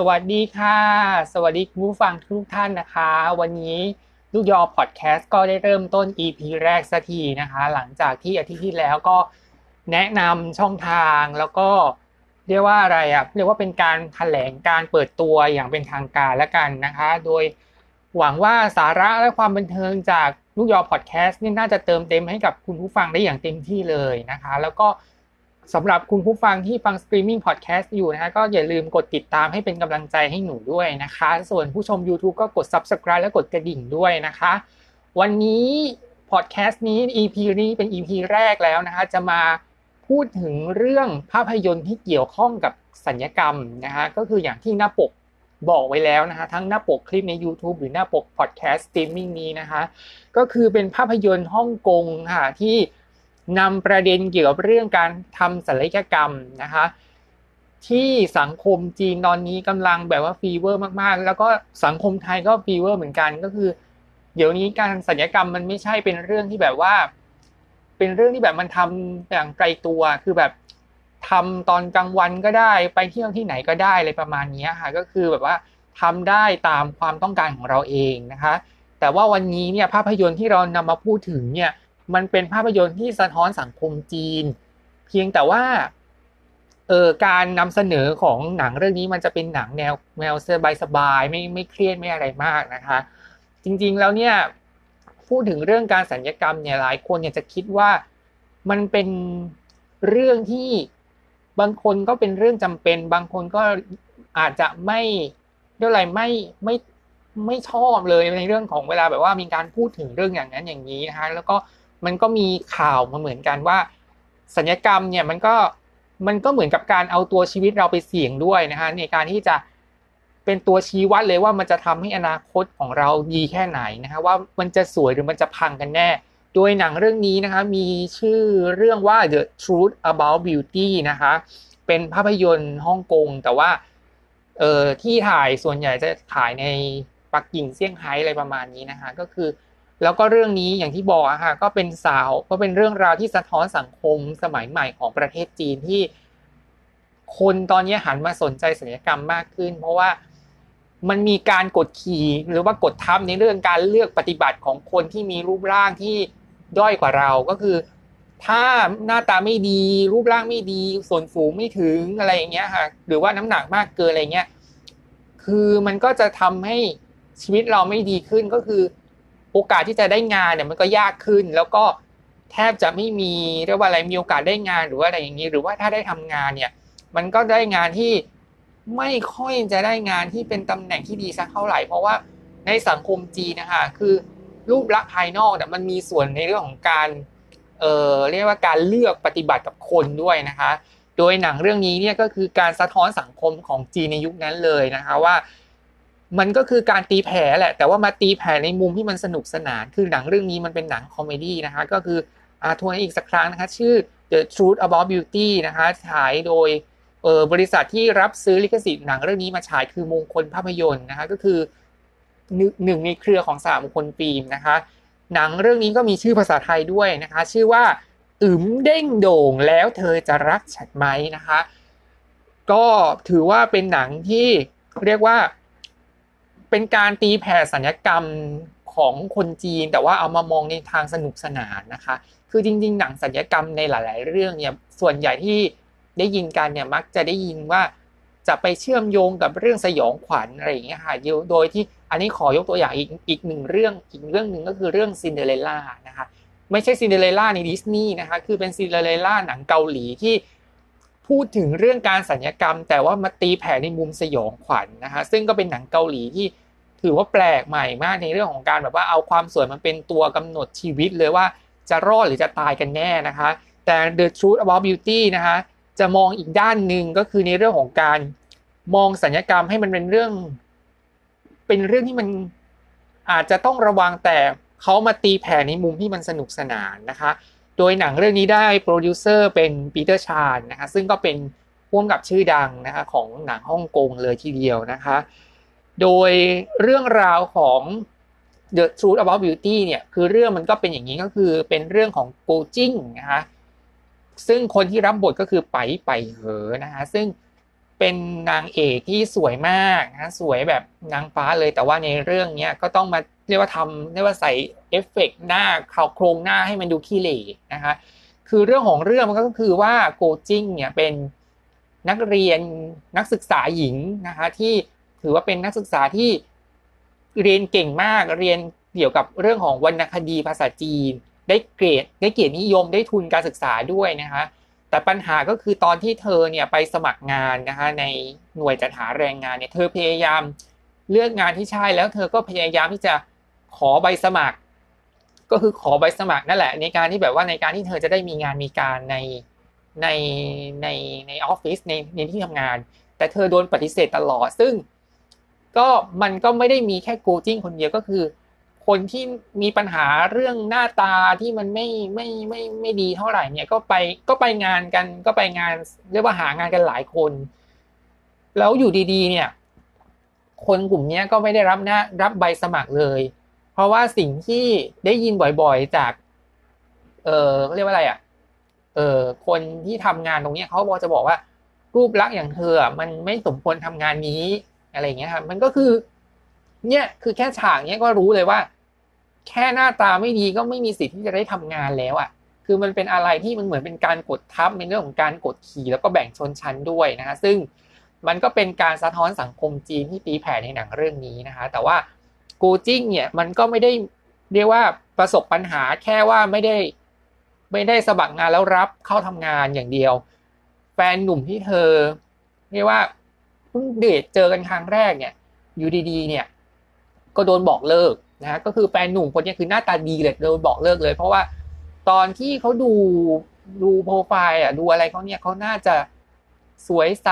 สวัสดีค่ะ สวัสดีผู้ฟังทุกท่านนะคะ วันนี้ลูกยอพอดแคสต์ก็ได้เริ่มต้น EP แรกสักทีนะคะ หลังจากที่อาทิตย์ที่แล้วก็แนะนำช่องทางแล้วก็เรียกว่าอะไรอะเรียกว่าเป็นการแถลงการเปิดตัวอย่างเป็นทางการแล้วกันนะคะ โดยหวังว่าสาระและความบันเทิงจากลูกยอพอดแคสต์นี่น่าจะเติมเต็มให้กับคุณผู้ฟังได้อย่างเต็มที่เลยนะคะ แล้วก็ สำหรับคุณผู้ฟังที่ฟังสตรีมมิ่งพอดแคสต์อยู่นะคะก็อย่าลืมกดติดตามให้เป็นกำลังใจให้หนูด้วยนะคะ ส่วนผู้ชม YouTube ก็กด Subscribe และกดกระดิ่งด้วยนะคะ วันนี้พอดแคสต์นี้ EP นี้เป็น EP แรกแล้วนะคะ จะมาพูดถึงเรื่องภาพยนตร์ที่เกี่ยวข้องกับศัลยกรรมนะคะก็คืออย่างที่หน้าปกบอกไว้แล้วนะคะทั้งหน้าปกคลิปใน YouTube หรือหน้าปกพอดแคสต์สตรีมมิ่งนี้นะคะ ก็คือเป็นภาพยนตร์ฮ่องกงค่ะที่ นำประเด็นเกี่ยวกับเรื่องการทำศัลยกรรมนะคะที่สังคมจีนตอนนี้กำลังแบบว่า fever มากๆ แล้วก็สังคมไทยก็ fever เหมือนกันก็คือ เดี๋ยวนี้การศัลยกรรมมันไม่ใช่เป็นเรื่องที่แบบว่า เป็นเรื่องที่แบบมันทำอย่างไกลตัวคือแบบทำตอนกลางวันก็ได้ไปเที่ยวที่ไหนก็ได้อะไรประมาณนี้ค่ะก็คือแบบว่าทำได้ตามความต้องการของเราเองนะคะ แต่ว่าวันนี้เนี่ยภาพยนตร์ที่เรานำมาพูดถึงเนี่ย มันเป็นภาพยนตร์ที่สะท้อนสังคมจีน เพียงแต่ว่าเออการนำเสนอของหนังเรื่องนี้มันจะเป็นหนังแนวแนวสบายสบายไม่ไม่เครียดไม่อะไรมากนะคะ จริงๆแล้วเนี่ยพูดถึงเรื่องการสัญญกรรมเนี่ยหลายคนเนี่ยจะคิดว่ามันเป็นเรื่องที่บางคนก็เป็นเรื่องจำเป็น บางคนก็อาจจะไม่เรื่องอะไรไม่ไม่ไม่ชอบเลยในเรื่องของเวลาแบบว่ามีการพูดถึงเรื่องอย่างนั้นอย่างนี้นะคะแล้วก็ มันก็มีข่าวมาเหมือนกันว่า สัญญกรรมเนี่ยมันก็มันก็เหมือนกับการเอาตัวชีวิตเราไปเสี่ยงด้วยนะคะในการที่จะเป็นตัวชี้วัดเลยว่ามันจะทำให้อนาคตของเราดีแค่ไหนนะคะว่ามันจะสวยหรือมันจะพังกันแน่ โดยหนังเรื่องนี้นะคะมีชื่อเรื่องว่า The Truth About Beauty นะคะเป็นภาพยนตร์ฮ่องกงแต่ว่าเอ่อที่ถ่ายส่วนใหญ่จะถ่ายในปักกิ่งเซี่ยงไฮ้อะไรประมาณนี้นะคะก็คือ แล้วก็เรื่องนี้อย่างที่บอกอะค่ะก็เป็นสาวก็เป็นเรื่องราวที่สะท้อนสังคมสมัยใหม่ของประเทศจีนที่ คนตอนนี้หันมาสนใจศัลยกรรมมากขึ้น เพราะว่ามันมีการกดขี่หรือว่ากดทับในเรื่องการเลือกปฏิบัติของคนที่มีรูปร่างที่ด้อยกว่าเราก็คือ ถ้าหน้าตาไม่ดี รูปร่างไม่ดี ส่วนสูงไม่ถึงอะไรอย่างเงี้ยค่ะหรือว่าน้ำหนักมากเกินอะไรเงี้ยคือมันก็จะทำให้ชีวิตเราไม่ดีขึ้นก็คือ โอกาสที่จะได้งานเนี่ยมันก็ยากขึ้น แล้วก็แทบจะไม่มีเรียกว่าอะไรมีโอกาสได้งานหรือว่าอะไรอย่างนี้ หรือว่าถ้าได้ทำงานเนี่ย มันก็ได้งานที่ไม่ค่อยจะได้งานที่เป็นตำแหน่งที่ดีสักเท่าไหร่ เพราะว่าในสังคมจีนนะคะคือรูปลักษณ์ภายนอกเนี่ยมันมีส่วนในเรื่องของการเอ่อเรียกว่าการเลือกปฏิบัติกับคนด้วยนะคะ โดยหนังเรื่องนี้เนี่ยก็คือการสะท้อนสังคมของจีนในยุคนั้นเลยนะคะว่า มันก็คือการตีแผ่แหละ แต่ว่ามาตีแผ่ในมุมที่มันสนุกสนาน คือหนังเรื่องนี้มันเป็นหนัง comedy นะคะ ก็คืออาทวนอีกสักครั้งนะคะ ชื่อ The Truth About Beauty นะคะ ฉายโดยเออบริษัทที่รับซื้อลิขสิทธิ์หนังเรื่องนี้มาฉายคือมงคลภาพยนตร์นะคะ ก็คือหนึ่งในเครือของสามคลฟิล์มนะคะ หนังเรื่องนี้ก็มีชื่อภาษาไทยด้วยนะคะ ชื่อว่าอึมเด้งโด่งแล้วเธอจะรักฉันไหมนะคะ ก็ถือว่าเป็นหนังที่เรียกว่า เป็นการตีแผ่สัญญกรรมของคนจีน แต่ว่าเอามามองในทางสนุกสนานนะคะ คือจริง ๆ หนังสัญญกรรมในหลาย ๆ เรื่องเนี่ยส่วนใหญ่ที่ได้ยินกันเนี่ยมักจะได้ยินว่าจะไปเชื่อมโยงกับเรื่องสยองขวัญอะไรอย่างเงี้ยค่ะโดยที่อันนี้ขอยกตัวอย่างอีกอีกหนึ่งเรื่องอีกเรื่องหนึ่งก็คือเรื่องซินเดอเรลล่านะคะไม่ใช่ซินเดอเรลล่าในดิสนีย์นะคะคือเป็นซินเดอเรลล่าหนังเกาหลีที่ พูดถึงเรื่องการศัลยกรรม แต่ว่ามาตีแผ่ในมุมสยองขวัญนะคะซึ่งก็เป็นหนังเกาหลีที่ถือว่าแปลกใหม่มากในเรื่องของการแบบว่าเอาความสวยมันเป็นตัวกำหนดชีวิตเลยว่าจะรอดหรือจะตายกันแน่นะคะ แต่ The Truth About Beauty นะคะจะมองอีกด้านหนึ่งก็คือในเรื่องของการมองศัลยกรรมให้มันเป็นเรื่อง เป็นเรื่องที่มันอาจจะต้องระวังแต่เขามาตีแผ่ในมุมที่มันสนุกสนานนะคะ โดยหนังเรื่องนี้ได้โปรดิวเซอร์เป็นปีเตอร์ชานนะคะ ซึ่งก็เป็นผู้กำกับชื่อดังนะคะของหนังฮ่องกงเลยทีเดียวนะคะ โดยเรื่องราวของ The Truth About Beauty เนี่ย คือเรื่องมันก็เป็นอย่างนี้ก็คือเป็นเรื่องของโกจิ้งนะคะ ซึ่งคนที่รับบทก็คือไปไปเหอนะคะ ซึ่ง เป็นนางเอกที่สวยมากนะสวยแบบนางฟ้าเลยแต่ว่าในเรื่องเนี้ยก็ต้องมาเรียกว่าทำเรียกว่าใส่เอฟเฟกหน้าเขาโครงหน้าให้มันดูขี้เหร่นะคะคือเรื่องของเรื่องมันก็คือว่าโกจิ้งเนี่ยเป็นนักเรียนนักศึกษาหญิงนะคะที่ถือว่าเป็นนักศึกษาที่เรียนเก่งมากเรียนเกี่ยวกับเรื่องของวรรณคดีภาษาจีน ได้เกรดได้เกียรตินิยมได้ทุนการศึกษาด้วยนะคะ แต่ปัญหาก็คือตอนที่เธอเนี่ยไปสมัครงานนะคะในหน่วยจัดหาแรงงานเนี่ยเธอพยายามเลือกงานที่ใช่แล้วเธอก็พยายามที่จะขอใบสมัคร ก็คือขอใบสมัครนั่นแหละ ในการที่แบบว่าในการที่เธอจะได้มีงานมีการในในในในออฟฟิศในในที่ทำงาน แต่เธอโดนปฏิเสธตลอดซึ่ง ก็มันก็ไม่ได้มีแค่โกจิ้งคนเดียวก็คือ คนที่มีปัญหาเรื่องหน้าตาที่มันไม่ไม่ไม่ไม่ดีเท่าไหร่เนี่ย ก็ไปก็ไปงานกันก็ไปงานเรียกว่าหางานกันหลายคน แล้วอยู่ดีๆ เนี่ย คนกลุ่มนี้ก็ไม่ได้รับนะรับใบสมัครเลย เพราะว่าสิ่งที่ได้ยินบ่อยๆจาก เออเรียกว่าอะไรอะ เออคนที่ทำงานตรงนี้เขาบอกจะบอกว่า รูปลักษณ์อย่างเธอมันไม่สมควรทำงานนี้อะไรเงี้ยครับมันก็คือเนี่ยคือแค่ฉากเนี้ยก็รู้เลยว่า แค่หน้าตาไม่ดีก็ไม่มีสิทธิ์ที่จะได้ทำงานแล้วอะ คือมันเป็นอะไรที่มันเหมือนเป็นการกดทับในเรื่องของการกดขี่แล้วก็แบ่งชนชั้นด้วยนะคะซึ่งมันก็เป็นการสะท้อนสังคมจีนที่ตีแผ่ในหนังเรื่องนี้นะคะ แต่ว่าโกจิ้งเนี่ยมันก็ไม่ได้เรียกว่าประสบปัญหาแค่ว่าไม่ได้ไม่ได้สมัครงานแล้วรับเข้าทำงานอย่างเดียว แฟนหนุ่มที่เธอ เรียกว่าเพิ่งเดทเจอกันครั้งแรกเนี่ย อยู่ดีๆ เนี่ย ก็โดนบอกเลิก นะก็คือแฟนหนุ่มคนนี้คือหน้าตาดีเลยโดนบอกเลิกเลย เพราะว่าตอนที่เขาดูดูโปรไฟล์อะดูอะไรเขาเนี่ยเขาน่าจะสวยใส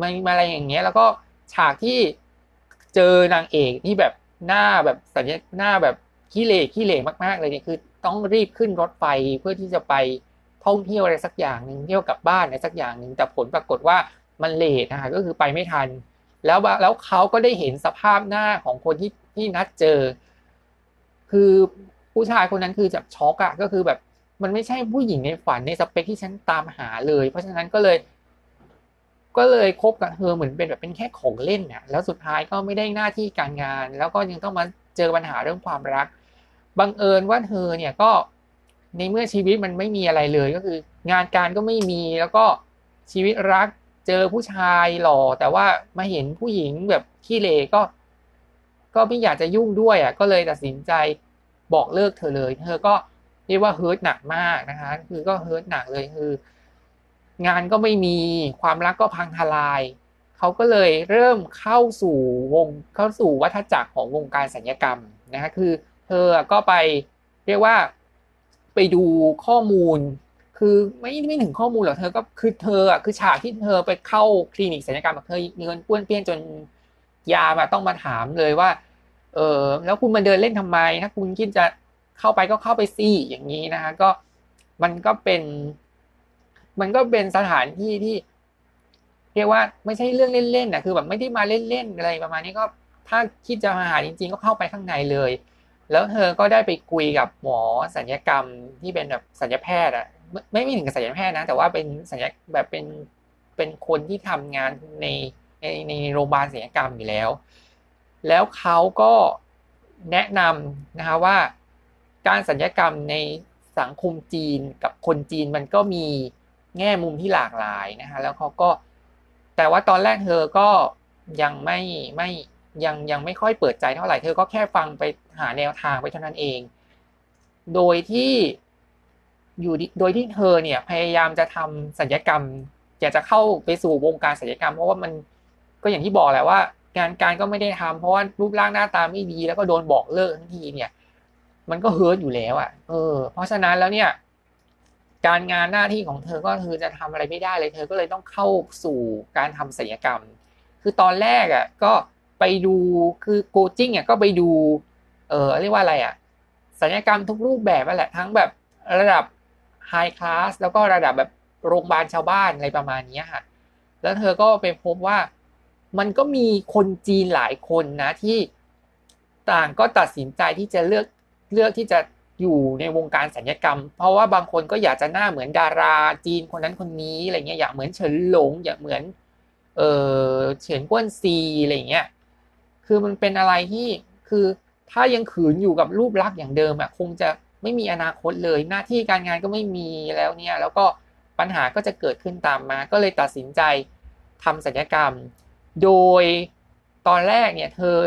มาอะไรอย่างเงี้ย แล้วก็ฉากที่เจอนางเอกที่แบบหน้าแบบสัญญาหน้าแบบขี้เหร่ขี้เหร่มากๆเลยเนี่ยคือ ต้องรีบขึ้นรถไฟเพื่อที่จะไปท่องเที่ยวอะไรสักอย่างหนึ่งเที่ยวกลับบ้านอะไรสักอย่างหนึ่งแต่ผลปรากฏว่ามันเลทนะคะก็คือไปไม่ทัน แล้วแล้วเขาก็ได้เห็นสภาพหน้าของคนที่ ที่นัดเจอ คือผู้ชายคนนั้นคือจับช็อกอะก็คือแบบมันไม่ใช่ผู้หญิงในฝันในสเปคที่ฉันตามหาเลย เพราะฉะนั้นก็เลย ก็เลยคบกับเธอเหมือนเป็นแบบเป็นแค่ของเล่นเนี่ยแล้วสุดท้ายก็ไม่ได้หน้าที่การงาน แล้วก็ยังต้องมาเจอปัญหาเรื่องความรักบังเอิญว่าเธอเนี่ยก็ในเมื่อชีวิตมันไม่มีอะไรเลยก็คือ งานการก็ไม่มีแล้วก็ชีวิตรักเจอผู้ชายหล่อแต่ว่ามาเห็นผู้หญิงแบบขี้เลก็ ก็ไม่อยากจะยุ่งด้วยอะก็เลยตัดสินใจบอกเลิกเธอเลย เธอก็เรียกว่าเฮิร์ตหนักมากนะคะ คือก็เฮิร์ตหนักเลยคือ งานก็ไม่มีความรักก็พังทลายเขาก็เลยเริ่มเข้าสู่วงเข้าสู่วัฏจักรของวงการสัญญกรรมนะคะคือ เธอก็ไปเรียกว่าไปดูข้อมูล คือไม่ไม่ถึงข้อมูลหรอกเธอก็คือเธออะคือฉากที่เธอไปเข้าคลินิกสัญญกรรมแบบเธอเงินป้วนเปี้ยนจน ยามาต้องมาถามเลยว่า เออแล้วคุณมาเดินเล่นทำไม ถ้าคุณคิดจะเข้าไปก็เข้าไปซี่อย่างนี้นะคะก็มันก็เป็น มันก็เป็นสถานที่ที่ เรียกว่าไม่ใช่เรื่องเล่นๆนะคือแบบไม่ได้มาเล่นๆอะไรประมาณนี้ก็ถ้าคิดจะมาหาจริง ๆ ก็เข้าไปข้างในเลย แล้วเธอก็ได้ไปคุยกับหมอสัญญกรรมที่เป็นแบบสัญญแพทย์อะไม่ไม่ถึงกับสัญญแพทย์นะ แต่ว่าเป็นสัญญแบบเป็นเป็นคนที่ทำงานใน ในในโรงพยาบาลศัลยกรรมอยู่แล้ว แล้วเขาก็แนะนำนะคะว่าการศัลยกรรมในสังคมจีนกับคนจีนมันก็มีแง่มุมที่หลากหลายนะคะแล้วเขาก็แต่ว่าตอนแรกเธอก็ยังไม่ไม่ยังยังไม่ค่อยเปิดใจเท่าไหร่เธอก็แค่ฟังไปหาแนวทางไปเท่านั้นเอง โดยที่อยู่โดยที่เธอเนี่ยพยายามจะทำศัลยกรรมอยากจะเข้าไปสู่วงการศัลยกรรม เพราะว่ามัน ก็อย่างที่บอกแหละว่า งานการก็ไม่ได้ทำเพราะว่ารูปร่างหน้าตาไม่ดีแล้วก็โดนบอกเลิกทันทีเนี่ย มันก็เฮิร์ตอยู่แล้วอะ เออ เพราะฉะนั้นแล้วเนี่ย การงานหน้าที่ของเธอก็คือจะทำอะไรไม่ได้เลย เธอก็เลยต้องเข้าสู่การทำศัลยกรรม คือตอนแรกอะ ก็ไปดูคือโคจิ้งอะก็ไปดู เออเรียกว่าอะไรอะศัลยกรรมทุกรูปแบบนั่นแหละทั้งแบบระดับไฮคลาสแล้วก็ระดับแบบโรงพยาบาลชาวบ้านอะไรประมาณนี้ค่ะ แล้วเธอก็ไปพบว่า มันก็มีคนจีนหลายคนนะที่ต่างก็ตัดสินใจที่จะเลือกเลือกที่จะอยู่ในวงการสัญญกรรม เพราะว่าบางคนก็อยากจะหน้าเหมือนดาราจีนคนนั้นคนนี้อะไรเงี้ยอยากเหมือนเฉินหลง อยากเหมือนเออเฉินก้วนซีอะไรเงี้ยคือมันเป็นอะไรที่คือถ้ายังขืนอยู่กับรูปลักษณ์อย่างเดิมอะคงจะไม่มีอนาคตเลยหน้าที่การงานก็ไม่มีแล้วเนี่ย แล้วก็ปัญหาก็จะเกิดขึ้นตามมา ก็เลยตัดสินใจทำสัญญกรรม โดยตอนแรกเนี่ยเธอ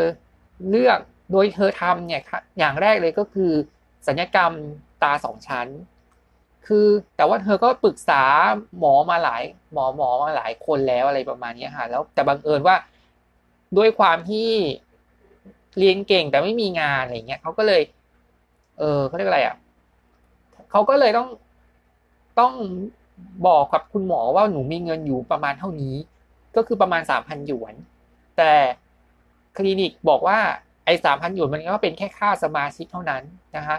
เลือกโดยเธอทำเนี่ยอย่างแรกเลยก็คือสัญญกรรมตาสองชั้น คือแต่ว่าเธอก็ปรึกษาหมอมาหลายหมอหมอมาหลายคนแล้วอะไรประมาณนี้ค่ะแล้วแต่บังเอิญว่าด้วยความที่เรียนเก่งแต่ไม่มีงานอะไรเงี้ยเขาก็เลย เออเขาเรียกอะไรอะเขาก็เลยต้องต้องบอกกับคุณหมอว่าหนูมีเงินอยู่ประมาณเท่านี้ ก็คือประมาณสามพันหยวน แต่คลินิกบอกว่าไอ้สามพันหยวนมันก็เป็นแค่ค่าสมาชิกเท่านั้นนะคะ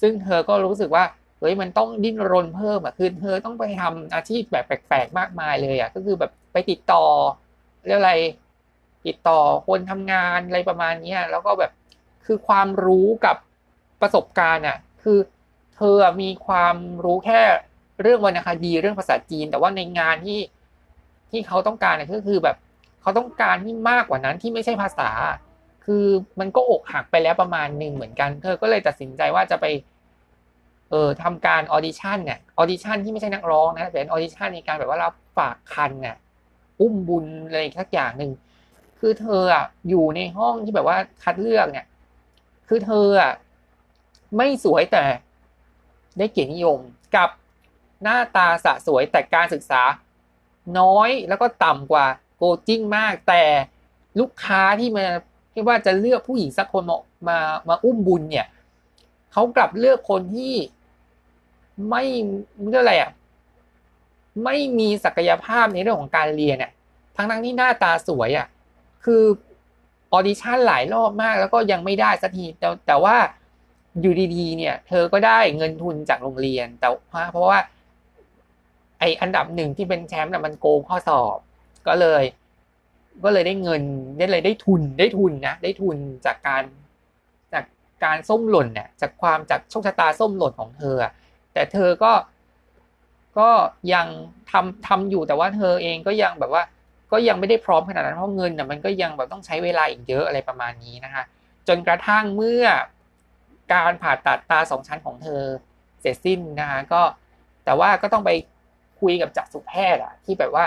ซึ่งเธอก็รู้สึกว่าเฮ้ยมันต้องดิ้นรนเพิ่มอะคือเธอต้องไปทำอาชีพแบบแปลกๆมากมายเลยอะก็คือแบบไปติดต่อเรื่องอะไรติดต่อคนทำงานอะไรประมาณนี้แล้วก็แบบคือความรู้กับประสบการณ์อะคือเธอมีความรู้แค่เรื่องวรรณคดีเรื่องภาษาจีน แต่ว่าในงานที่ ที่เขาต้องการเนี่ยก็คือแบบเขาต้องการที่มากกว่านั้นที่ไม่ใช่ภาษา คือมันก็อกหักไปแล้วประมาณหนึ่งเหมือนกัน เธอก็เลยตัดสินใจว่าจะไป เออทำการ audition เนี่ย audition ที่ไม่ใช่นักร้องนะเป็น audition ในการแบบว่ารับฝากครรภ์เนี่ยอุ้มบุญอะไรสักอย่างหนึ่งคือเธออะอยู่ในห้องที่แบบว่าคัดเลือกเนี่ย คือเธออะไม่สวยแต่ได้เกียรตินิยมกับหน้าตาสะสวยแต่การศึกษา น้อยแล้วก็ต่ำกว่าโกจิ้งมาก แต่ลูกค้าที่มาที่ว่าจะเลือกผู้หญิงสักคนมามามาอุ้มบุญเนี่ยเขากลับเลือกคนที่ไม่เรื่องอะไรอะไม่มีศักยภาพในเรื่องของการเรียนอะทั้งทั้งที่หน้าตาสวยอะคือออดิชั่นหลายรอบมาก แล้วก็ยังไม่ได้สักทีแต่แต่ว่าอยู่ดีๆ เนี่ย เธอก็ได้เงินทุนจากโรงเรียนแต่เพราะว่า ออันดับหนึ่งที่เป็นแชมป์น่ะมันโกงข้อสอบ ก็เลย ก็เลยได้เงินได้เลยได้ทุนได้ทุนนะได้ทุนจากการจากการส้มหล่นเนี่ยจากความจากโชคชะตาส้มหล่นของเธอ แต่เธอก็ก็ยังทำทำอยู่แต่ว่าเธอเองก็ยังแบบว่า ก็ยังไม่ได้พร้อมขนาดนั้นเพราะเงินน่ะมันก็ยังแบบต้องใช้เวลาอีกเยอะอะไรประมาณนี้นะคะจนกระทั่งเมื่อการผ่าตัดตาสองชั้นของเธอเสร็จสิ้นนะคะก็แต่ว่าก็ต้องไป คุยกับจักษุแพทย์อะที่แบบว่า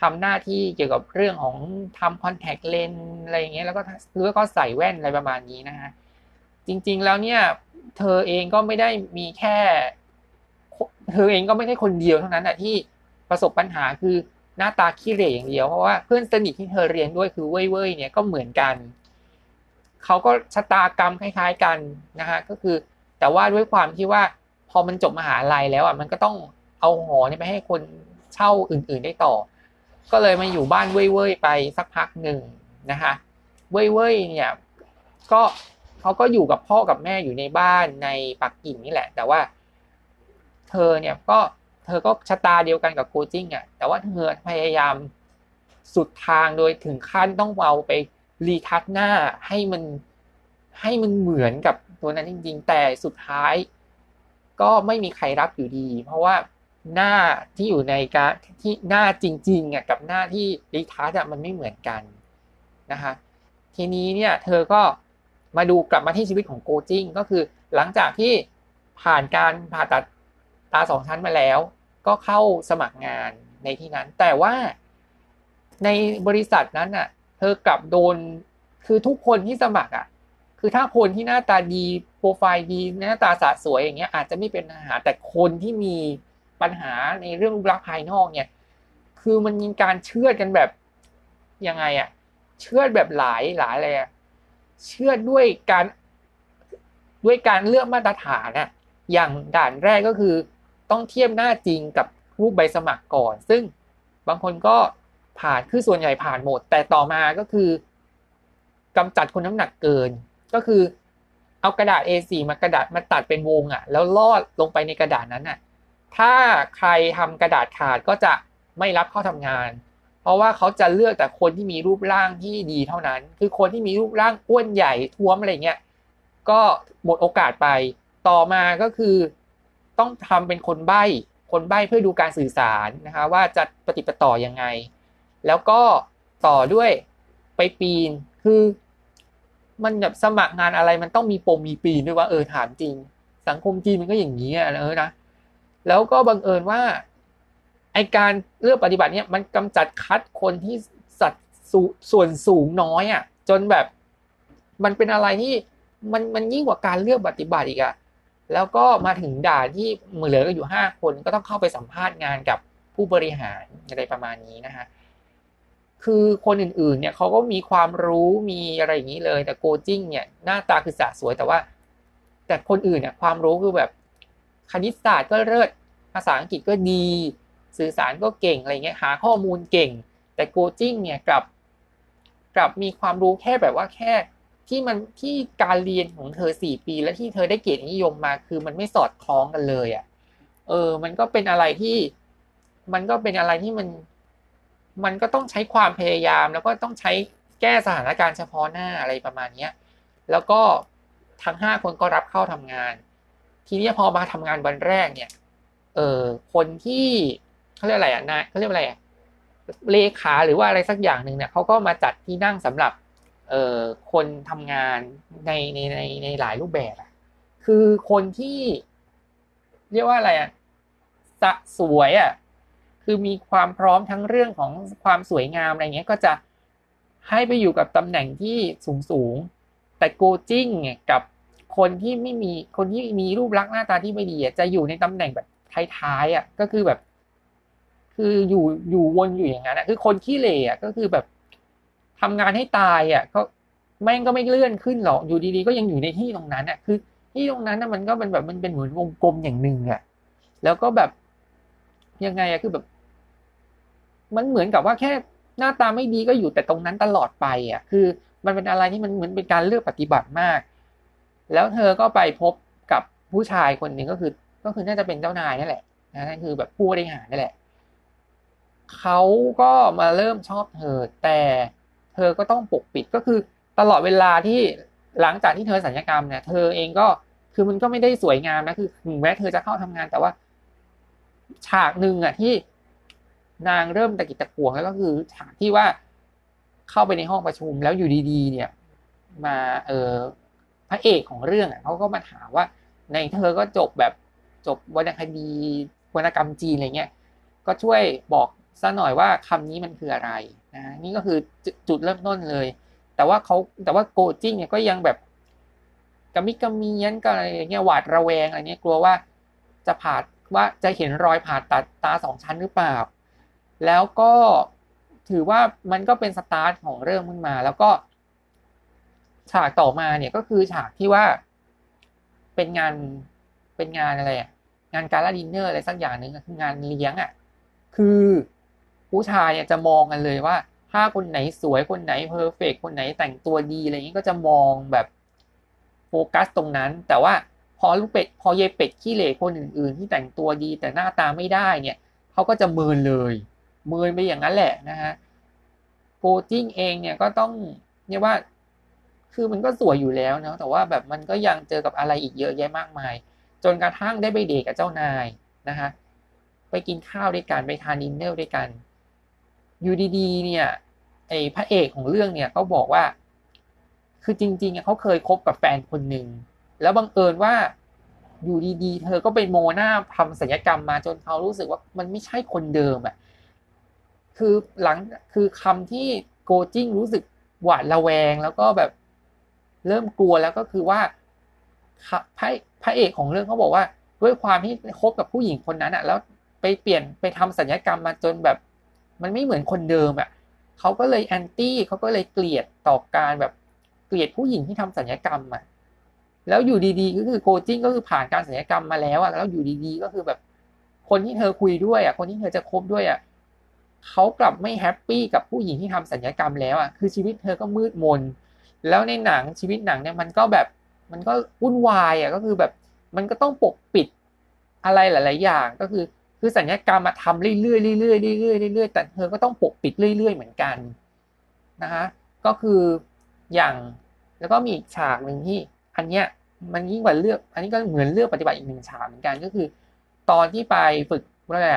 ทำหน้าที่เกี่ยวกับเรื่องของทำคอนแทคเลนอะไรอย่างเงี้ยแล้วก็หรือว่าก็ใส่แว่นอะไรประมาณนี้นะฮะจริง ๆแล้วเนี่ยเธอเองก็ไม่ได้มีแค่ เธอเองก็ไม่ใช่คนเดียวเท่านั้นอะที่ประสบปัญหาคือหน้าตาขี้เหร่อย่างเดียวเพราะว่าเพื่อนสนิทที่เธอเรียนด้วยคือเว่ยเว่ยเนี่ยก็เหมือนกันเขาก็ชะตากรรมคล้ายๆกันนะฮะก็คือแต่ว่าด้วยความที่ว่าพอมันจบมหาลัยแล้วอะมันก็ต้อง เอาหอนี่ไปให้คนเช่าอื่นๆได้ต่อ ก็เลยมาอยู่บ้านเว่ยเว่ยไปสักพักหนึ่งนะคะเว่ยเว่ยเนี่ยก็เขาก็อยู่กับพ่อกับแม่อยู่ในบ้านในปักกิ่งนี่แหละ แต่ว่า เธอเนี่ยก็เธอก็ชะตาเดียวกันกับโคจิ้งอะแต่ว่าเธอพยายามสุดทางโดยถึงขั้นต้องเอาไปรีทัชหน้าให้มันให้มันเหมือนกับตัวนั้นจริง ๆ แต่สุดท้าย ก็ไม่มีใครรับอยู่ดี เพราะว่า หน้าที่อยู่ในการที่หน้าจริงๆอะกับหน้าที่รีทัชอะมันไม่เหมือนกันนะคะทีนี้เนี่ยเธอก็มาดูกลับมาที่ชีวิตของโกจิ้งก็คือหลังจากที่ผ่านการผ่าตัดตาสองชั้นมาแล้ว ก็เข้าสมัครงานในที่นั้น แต่ว่าในบริษัทนั้นอะ เธอกลับโดนคือทุกคนที่สมัครอะ คือถ้าคนที่หน้าตาดีโปรไฟล์ดีหน้าตาสะสวยอย่างเงี้ยอาจจะไม่เป็นปัญหารแต่คนที่มี ปัญหาในเรื่องรูปลักษณ์ภายนอกเนี่ย คือมันมีการเชื่อดกันแบบยังไงอะเชื่อดแบบหลายหลายอะไรอะเชื่อดด้วยการด้วยการเลือกมาตรฐานอะอย่างด่านแรกก็คือต้องเทียบหน้าจริงกับรูปใบสมัครก่อน ซึ่งบางคนก็ผ่านคือส่วนใหญ่ผ่านหมด แต่ต่อมาก็คือกำจัดคนน้ำหนักเกิน ก็คือเอากระดาษ A4 มากระดาษมาตัดเป็นวงอะ แล้วลอดลงไปในกระดาษนั้นอะ ถ้าใครทำกระดาษขาดก็จะไม่รับเข้าทำงาน เพราะว่าเขาจะเลือกแต่คนที่มีรูปร่างที่ดีเท่านั้น คือคนที่มีรูปร่างอ้วนใหญ่ท้วมอะไรเงี้ยก็หมดโอกาสไป ต่อมาก็คือต้องทำเป็นคนใบ้ คนใบ้เพื่อดูการสื่อสารนะคะว่าจะปฏิปต่อยังไง แล้วก็ต่อด้วยไปปีน คือมันแบบสมัครงานอะไรมันต้องมีปมมีปีนด้วยว่าเออถามจริง สังคมจีนมันก็อย่างนี้อะเออนะ แล้วก็บังเอิญว่าไอการเลือกปฏิบัติเนี่ยมันกำจัดคัดคนที่สัดส่วนสูงน้อยอะ จนแบบมันเป็นอะไรที่มันมันยิ่งกว่าการเลือกปฏิบัติอีกอะแล้วก็มาถึงด่านที่มือเหลือก็อยู่ห้าคนก็ต้องเข้าไปสัมภาษณ์งานกับผู้บริหารอะไรประมาณนี้นะฮะคือคนอื่นๆ เนี่ยเขาก็มีความรู้มีอะไรอย่างนี้เลย แต่โกจิ้งเนี่ยหน้าตาคือสะสวยแต่ว่า แต่คนอื่นเนี่ยความรู้คือแบบ คณิตศาสตร์ก็เลิศภาษาอังกฤษก็ดี สื่อสารก็เก่งอะไรเงี้ยหาข้อมูลเก่ง แต่โกจิ้งเนี่ยกลับกลับมีความรู้แค่แบบว่าแค่ที่มันที่การเรียนของเธอสี่ปี และที่เธอได้เกียรตินิยมมา คือมันไม่สอดคล้องกันเลยอะ่ะ เออ มันก็เป็นอะไรที่ มันก็เป็นอะไรที่มัน มันก็ต้องใช้ความพยายาม แล้วก็ต้องใช้แก้สถานการณ์เฉพาะหน้าอะไรประมาณเนี้ย แล้วก็ทั้งห้าคนก็รับเข้าทำงาน ทีนี้พอมาทำงานวันแรกเนี่ย เออคนที่เขาเรียกอะไรอะนายเขาเรียกอะไรอะเลขาหรือว่าอะไรสักอย่างหนึ่งเนี่ยเขาก็มาจัดที่นั่งสำหรับเอ่อคนทำงานในในในในหลายรูปแบบอะคือคนที่เรียกว่าอะไรอะสะสวยอะคือมีความพร้อมทั้งเรื่องของความสวยงามอะไรเงี้ยก็จะให้ไปอยู่กับตำแหน่งที่สูงสูงแต่โกจิ้งกับ คนที่ไม่มีคนที่มีรูปลักษณ์หน้าตาที่ไม่ดีจะอยู่ในตำแหน่งแบบท้ายๆอะก็คือแบบ คืออยู่อยู่วนอยู่อย่างนั้นอะคือคนขี้เหร่อะก็คือแบบทำงานให้ตายอะก็แม่งก็ไม่เลื่อนขึ้นหรอกอยู่ดีๆ ก็ยังอยู่ในที่ตรงนั้นอะคือ ที่ตรงนั้นน่ะมันก็เป็นแบบมันเป็นเหมือนวงกลมอย่างหนึ่งอะแล้วก็แบบยังไงอะคือแบบ มันเหมือนกับว่าแค่หน้าตาไม่ดีก็อยู่แต่ตรงนั้นตลอดไปอะ คือ มันเป็นอะไรที่มันเหมือนเป็นการเลือกปฏิบัติมาก แล้วเธอก็ไปพบกับผู้ชายคนหนึ่งก็คือ ก็คือน่าจะเป็นเจ้านายนั่นแหละนะนั่นคือแบบผู้บริหารนั่นแหละเขาก็มาเริ่มชอบเธอ แต่เธอก็ต้องปกปิดก็คือตลอดเวลาที่หลังจากที่เธอสัญญกรรมเนี่ยเธอเองก็คือมันก็ไม่ได้สวยงามนะคือถึงแม้เธอจะเข้าทำงานแต่ว่า ฉากหนึ่งอะที่นางเริ่มตะกิดตะขวงแล้วก็คือฉากที่ว่าเข้าไปในห้องประชุมแล้วอยู่ดี ๆ เนี่ย มาเออ พระเอกของเรื่องอะเขาก็มาถามว่า ในเธอก็จบแบบจบวรรณคดีวรรณกรรมจีนอะไรเงี้ยก็ช่วยบอกซะหน่อยว่าคำนี้มันคืออะไรนะนี่ก็คือจุดเริ่มต้นเลย แต่ว่าเขาแต่ว่าโกจิ้งเนี่ยก็ยังแบบกระมิดกระเมี้ยนก็อะไรเงี้ยหวาดระแวงอะไรเงี้ยกลัวว่าจะผ่าว่าจะเห็นรอยผ่าตัดตาสองชั้นหรือเปล่า แล้วก็ถือว่ามันก็เป็นสตาร์ทของเรื่องขึ้นมา แล้วก็ ฉากต่อมาเนี่ยก็คือฉากที่ว่าเป็นงานเป็นงานอะไรอะงาน gala dinner อะไรสักอย่างหนึ่งคืองานเลี้ยงอะคือผู้ชายเนี่ยจะมองกันเลยว่า ถ้าคนไหนสวยคนไหน perfect คนไหนแต่งตัวดีอะไรอย่างนี้ก็จะมองแบบโฟกัสตรงนั้น แต่ว่าพวกลูกเป็ดพวกเป็ดขี้เหร่คนอื่น ๆ ที่แต่งตัวดีแต่หน้าตาไม่ได้เนี่ยเขาก็จะเมินเลยเมินไปอย่างนั้นแหละนะฮะโกจิ้งเองเนี่ยก็ต้องเรียกว่า คือมันก็สวยอยู่แล้วเนาะแต่ว่าแบบมันก็ยังเจอกับอะไรอีกเยอะแยะมากมาย จนกระทั่งได้ไปเดทกับเจ้านายนะฮะไปกินข้าวด้วยกันไปทานดินเนอร์ด้วยกันอยู่ดีๆเนี่ยไอ้พระเอกของเรื่องเนี่ยก็บอกว่า คือจริงๆเขาเคยคบกับแฟนคนหนึ่งแล้วบังเอิญว่าอยู่ดีๆ เธอก็ไปโมหน้าทำศัลยกรรมมาจนเขารู้สึกว่ามันไม่ใช่คนเดิมอะคือหลังคือคำที่โกจิ้งรู้สึกหวาดระแวง แล้วก็แบบ เริ่มกลัวแล้วก็คือว่าพระพระเอกของเรื่องเขาบอกว่า ด้วยความที่คบกับผู้หญิงคนนั้นอะแล้วไปเปลี่ยนไปทำศัลยกรรมมาจนแบบ มันไม่เหมือนคนเดิมอะเขาก็เลย anti เขาก็เลยเกลียดต่อการแบบเกลียดผู้หญิงที่ทำศัลยกรรมอะแล้วอยู่ดีๆ ก็คือโกจิ้งก็คือผ่านการศัลยกรรมมาแล้วอะแล้วอยู่ดีๆ ก็คือแบบ คนที่เธอคุยด้วยอะคนที่เธอจะคบด้วยอะเขากลับไม่ happy กับผู้หญิงที่ทำศัลยกรรมแล้วอะคือชีวิตเธอก็มืดมน แล้วในหนังชีวิตหนังเนี่ยมันก็แบบมันก็วุ่นวายอะก็คือแบบมันก็ต้องปกปิดอะไรหลาย ๆ อย่างก็คือคือสัญญกรรมมาทำเรื่อยๆเรื่อยๆเรื่อยๆเรื่อยๆแต่เธอก็ต้องปกปิดเรื่อย ๆ เหมือนกันนะคะก็คืออย่างแล้วก็มีอีกฉากหนึ่งที่อันเนี้ยมันยิ่งกว่าเลือก อันนี้ก็เหมือนเลือกปฏิบัติอีกหนึ่งฉากเหมือนกันก็คือ ตอนที่ไปฝึกอะไร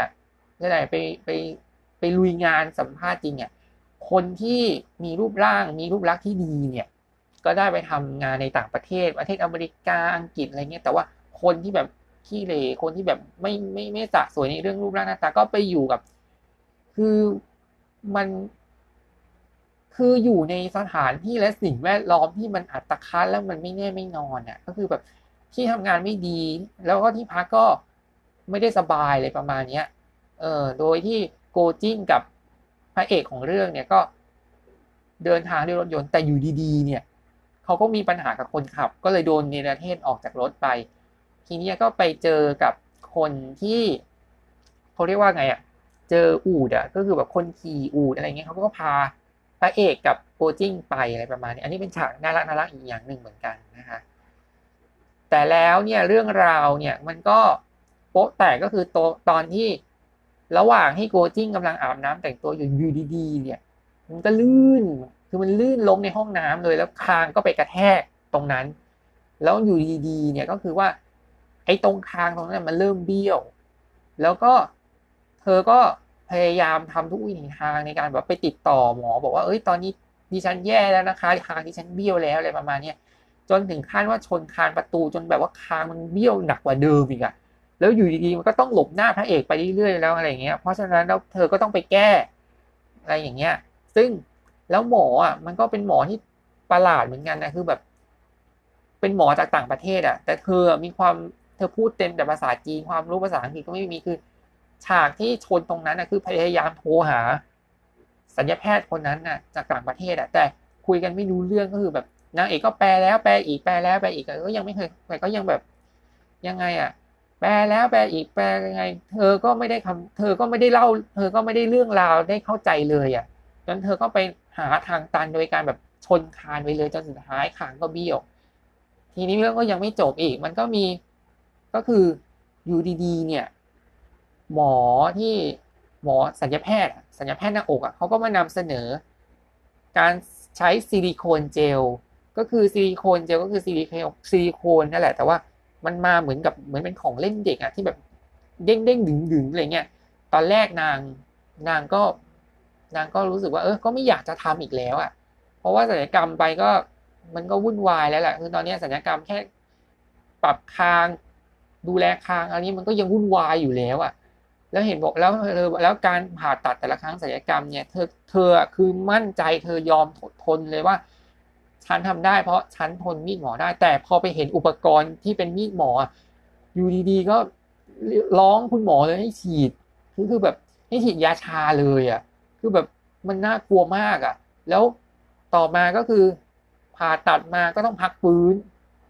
อะไรไปไปไปลุยงานสัมภาษณ์จริงอะคนที่มีรูปร่างมีรูปลักษณ์ที่ดีเนี่ย ก็ได้ไปทำงานในต่างประเทศประเทศอเมริกาอังกฤษอะไรเงี้ยแต่ว่าคนที่แบบขี้เลคนที่แบบไม่ไม่ไม่สะสวยในเรื่องรูปร่างหน้าตาก็ไปอยู่กับ คือมัน คืออยู่ในสถานที่และสิ่งแวดล้อมที่มันอัตคัดแล้วมันไม่แน่ไม่นอนอะ ก็คือแบบที่ทำงานไม่ดี แล้วก็ที่พักก็ไม่ได้สบายเลยประมาณเนี้ย เออโดยที่โกจิ้งกับพระเอกของเรื่องเนี่ยก็เดินทางด้วยรถยนต์แต่อยู่ดีๆ เนี่ย เขาก็มีปัญหากับคนขับ ก็เลยโดนเนรเทศออกจากรถไป ทีนี้ก็ไปเจอกับคนที่เขาเรียกว่าไงอะ เจออูดอะก็คือแบบคนขี่อูดอะไรเงี้ยเขาก็พาพระเอกกับโกจิ้งไปอะไรประมาณนี้ อันนี้เป็นฉากน่ารักน่ารักอีกอย่างหนึ่งเหมือนกันนะคะแต่แล้วเนี่ยเรื่องราวเนี่ยมันก็โป๊ะแตกก็คือตตอนที่ระหว่างที่โกจิ้งกำลังอาบน้ำแต่งตัวอยู่ยูดีๆเนี่ย มันก็ลื่น คือมันลื่นล้มในห้องน้ำเลยแล้วคางก็ไปกระแทกตรงนั้น แล้วอยู่ดีๆเนี่ยก็คือว่า ไอ้ตรงคางตรงนั้นมันเริ่มเบี้ยว แล้วก็เธอก็พยายามทำทุกวิถีทางในการแบบไปติดต่อหมอ บอกว่าเอ้ยตอนนี้ดิฉันแย่แล้วนะคะคางดิฉันเบี้ยวแล้วอะไรประมาณเนี้ยจนถึงขั้นว่าชนคานประตูจนแบบว่าคางมันเบี้ยวหนักกว่าเดิมอีกอะแล้วอยู่ดีๆมันก็ต้องหลบหน้าพระเอกไปเรื่อยๆแล้วอะไรเงี้ย เพราะฉะนั้นแล้วเธอก็ต้องไปแก้อะไรอย่างเงี้ย ซึ่ง แล้วหมออะมันก็เป็นหมอที่ประหลาดเหมือนกันนะคือแบบ เป็นหมอจากต่างประเทศอะ แต่เธอมีความเธอพูดเต็มแต่ภาษาจีนความรู้ภาษาอังกฤษก็ไม่มีคือ ฉากที่ชนตรงนั้นนะคือพยายามโทรหาสัญญาแพทย์คนนั้นน่ะจากต่างประเทศอะ แต่คุยกันไม่รู้เรื่องก็คือแบบนางเอกก็แปลแล้วแปลอีกแปลแล้วแปลอีกก็ยังไม่เคยแต่ก็ยังแบบยังไงอะ แปลแล้วแปลอีกแปลยังไง เธอก็ไม่ได้คำเธอก็ไม่ได้เล่า เธอก็ไม่ได้เรื่องราวได้เข้าใจเลยอะจนเธอก็ไป หาทางตันโดยการแบบชนคานไปเลยจนสุดท้ายขางก็เบี้ยว ทีนี้เรื่องก็ยังไม่จบอีก มันก็มีก็คืออยู่ดีๆเนี่ย หมอที่หมอสัญญาแพทย์สัญญาแพทย์หน้าอกอะเขาก็มานำเสนอ การใช้ซิลิโคนเจล ก็คือซิลิโคนเจลก็คือซิลิโคนซิลิโคนนั่นแหละ แต่ว่ามันมาเหมือนกับเหมือนเป็นของเล่นเด็กอะที่แบบเด้งเด้งดึงดึงอะไรเงี้ย ตอนแรกนางนางก็ นางก็รู้สึกว่าเออก็ไม่อยากจะทำอีกแล้วอะเพราะว่าศัลยกรรมไปก็มันก็วุ่นวายแล้วแหละคือตอนนี้ศัลยกรรมแค่ปรับคาง ดูแลคางอันนี้มันก็ยังวุ่นวายอยู่แล้วอะแล้วเห็นบอกแล้วเธอแล้วการผ่าตัดแต่ละครั้งศัลยกรรมเนี่ยเธอเธอคือมั่นใจเธอยอมทนเลยว่าฉันทำได้เพราะฉันทนมีดหมอได้ แต่พอไปเห็นอุปกรณ์ที่เป็นมีดหมออยู่ดีๆก็ร้องคุณหมอเลยให้ฉีดคือคือแบบให้ฉีดยาชาเลยอะ คือแบบมันน่ากลัวมากอะ แล้วต่อมาก็คือผ่าตัดมาก็ต้องพักฟื้น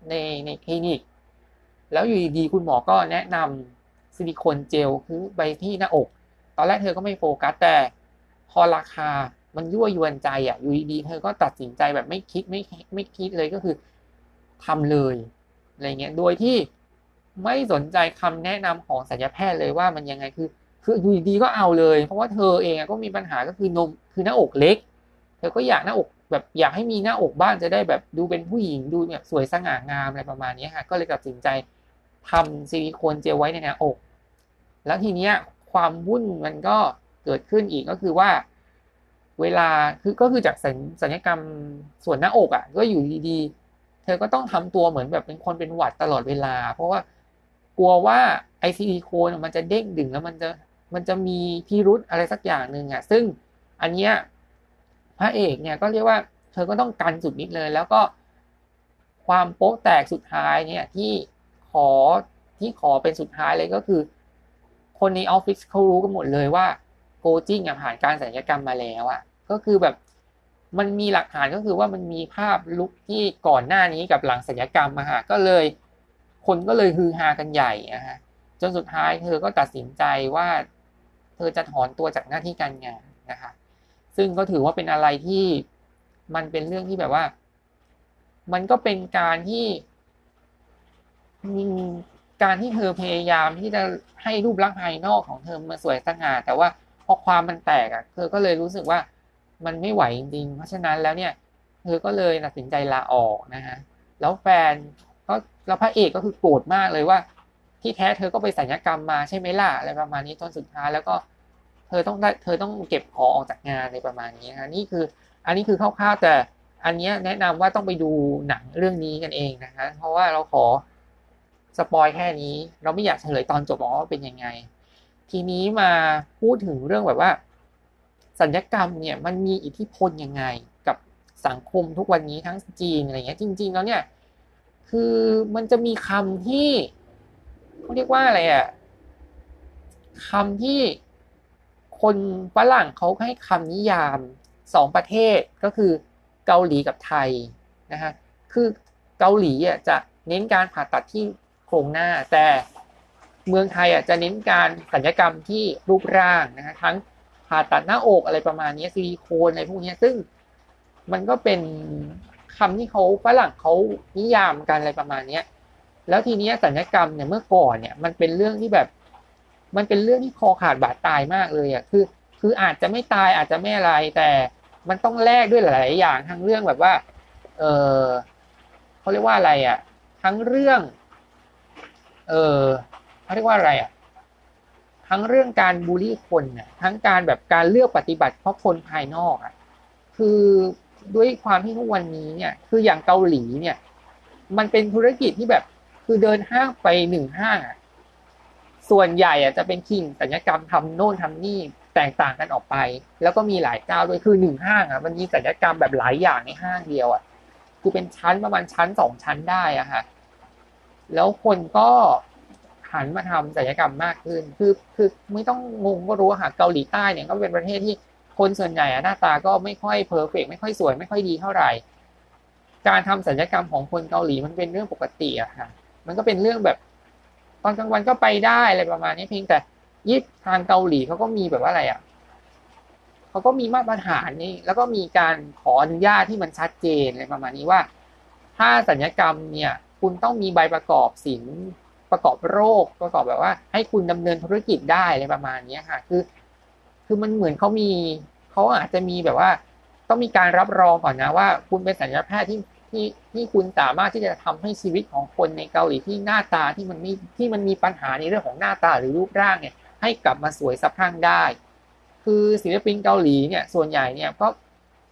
ในในคลินิก แล้วอยู่ดีๆคุณหมอก็แนะนำซิลิโคนเจลคือใบที่หน้าอก ตอนแรกเธอก็ไม่โฟกัสแต่พอราคามันยั่วยวนใจอะอยู่ดีๆเธอก็ตัดสินใจแบบไม่คิดไม่ไม่คิดเลยก็คือทำเลยอะไรเงี้ยโดยที่ไม่สนใจคำแนะนำของศัลยแพทย์เลยว่ามันยังไงคือ คืออยู่ดีก็เอาเลย เพราะว่าเธอเองก็มีปัญหาก็คือนมคือหน้าอกเล็ก เธอก็อยากหน้าอกแบบอยากให้มีหน้าอกบ้างจะได้แบบดูเป็นผู้หญิงดูแบบสวยสง่างามอะไรประมาณนี้ค่ะก็เลยตัดสินใจทำซิลิโคนเจลไว้ในหน้าอก แล้วทีเนี้ยความวุ่นมันก็เกิดขึ้นอีกก็คือว่า เวลาคือก็คือจากสัญญกรรมส่วนหน้าอกอะ ก็อยู่ดีๆ เธอก็ต้องทำตัวเหมือนแบบเป็นคนเป็นหวัดตลอดเวลา เพราะว่ากลัวว่าไอซิลิโคนมันจะเด้งดึงแล้วมันจะ มันจะมีพิรุษอะไรสักอย่างหนึ่งอะซึ่งอันเนี้ยพระเอกเนี่ยก็เรียกว่าเธอก็ต้องกันสุดนิดเลย แล้วก็ความโป๊ะแตกสุดท้ายเนี่ยที่ขอที่ขอเป็นสุดท้ายเลยก็คือ คนในออฟฟิศเขารู้กันหมดเลยว่าโคจิ้งผ่านการศัลยกรรมมาแล้วอะก็คือแบบมันมีหลักฐานก็คือว่ามันมีภาพลุกที่ก่อนหน้านี้กับหลังศัลยกรรมมาฮะก็เลย คนก็เลยฮือฮากันใหญ่นะฮะจนสุดท้ายเธอก็ตัดสินใจว่า เธอจะถอนตัวจากหน้าที่การงานนะคะ ซึ่งก็ถือว่าเป็นอะไรที่มันเป็นเรื่องที่แบบว่า มันก็เป็นการที่การที่เธอพยายามที่จะให้รูปลักษณ์ภายนอกของเธอมาสวยสง่าแต่ว่าพอความมันแตกอะ เธอก็เลยรู้สึกว่ามันไม่ไหวจริงเพราะฉะนั้นแล้วเนี่ย เธอก็เลยตัดสินใจลาออกนะฮะแล้วแฟนก็แล้วพระเอกก็คือโกรธมากเลยว่า ที่แท้เธอก็ไปสัญญกรรมมาใช่ไหมล่ะอะไรประมาณนี้จนสุดท้ายแล้วก็เธอต้องได้เธอต้องเก็บของออกจากงานในประมาณนี้นะนี่คืออันนี้คือคร่าวๆแต่อันนี้แนะนำว่าต้องไปดูหนังเรื่องนี้กันเองนะคะเพราะว่าเราขอสปอยแค่นี้ เราไม่อยากเฉลยตอนจบว่าเป็นยังไง ทีนี้มาพูดถึงเรื่องแบบว่า สัญญกรรมเนี่ยมันมีอิทธิพลยังไงกับสังคมทุกวันนี้ทั้งจีนอะไรเงี้ยจริง ๆ แล้วเนี่ยคือมันจะมีคำที่ เขาเรียกว่าอะไรอะ่ะคำที่คนฝรั่งเขาให้คำนิยามสองประเทศก็คือเกาหลีกับไทยนะฮะคือเกาหลีอะจะเน้นการผ่าตัดที่โครงหน้า แต่เมืองไทยอะจะเน้นการสัญญกรรมที่รูปร่างนะฮะทั้งผ่าตัดหน้าอกอะไรประมาณนี้ซิลิโคนอะไรพวกนี้ซึ่งมันก็เป็นคำที่เขาฝรั่งเขานิยามกันอะไรประมาณเนี้ย แล้วทีนี้สัญญกรรมเนี่ยเมื่อก่อนเนี่ยมันเป็นเรื่องที่แบบ มันเป็นเรื่องที่คอขาดบาดตายมากเลยอะคือ คืออาจจะไม่ตายอาจจะไม่อะไรแต่มันต้องแลกด้วยหลาย ๆ อย่างทั้งเรื่องแบบว่า เออเขาเรียกว่าอะไรอะ ทั้งเรื่อง เออเขาเรียกว่าอะไรอะ ทั้งเรื่องการบูลลี่คนน่ะ ทั้งการแบบการเลือกปฏิบัติเพราะคนภายนอกอะ คือด้วยความที่ทุกวันนี้เนี่ย คืออย่างเกาหลีเนี่ย มันเป็นธุรกิจที่แบบ คือเดินห้างไปหนึ่งห้างส่วนใหญ่อะจะเป็นคิงสัญญกรรมทำโน่นทำนี่แตกต่างกันออกไป แล้วก็มีหลายเจ้าด้วยคือหนึ่งห้างอะมันมีศัลยกรรมแบบหลายอย่างในห้างเดียวอะคือเป็นชั้นประมาณชั้นสองชั้นได้อะค่ะแล้วคนก็หันมาทำศัลยกรรมมากขึ้น คือคือไม่ต้องงงก็รู้ค่ะเกาหลีใต้เนี่ยก็เป็นประเทศที่คนส่วนใหญ่หน้าตาก็ไม่ค่อยเพอร์เฟกไม่ค่อยสวยไม่ค่อยดีเท่าไหร่ การทำศัลยกรรมของคนเกาหลีมันเป็นเรื่องปกติอะค่ะ มันก็เป็นเรื่องแบบ ตอนกลางวันก็ไปได้อะไรประมาณนี้เพียงแต่ยี่ทางเกาหลีเขาก็มีแบบว่าอะไรอะเขาก็มีมาตรฐานนี่แล้วก็มีการขออนุญาตที่มันชัดเจนอะไรประมาณนี้ว่า ถ้าสัญญกรรมเนี่ย คุณต้องมีใบประกอบสินประกอบโรคประกอบแบบว่า ให้คุณดำเนินธุรกิจได้อะไรประมาณนี้ค่ะ คือ คือมันเหมือนเขามีเขาอาจจะมีแบบว่า ต้องมีการรับรองก่อนนะว่า คุณเป็นสัญญาแพทย์ที่ ที่ที่คุณสามารถที่จะทำให้ชีวิตของคนในเกาหลีที่หน้าตาที่มันมีที่มันมีปัญหาในเรื่องของหน้าตาหรือรูปร่างเนี่ยให้กลับมาสวยสะพรั่งได้ คือศิลปินเกาหลีเนี่ยส่วนใหญ่เนี่ยก็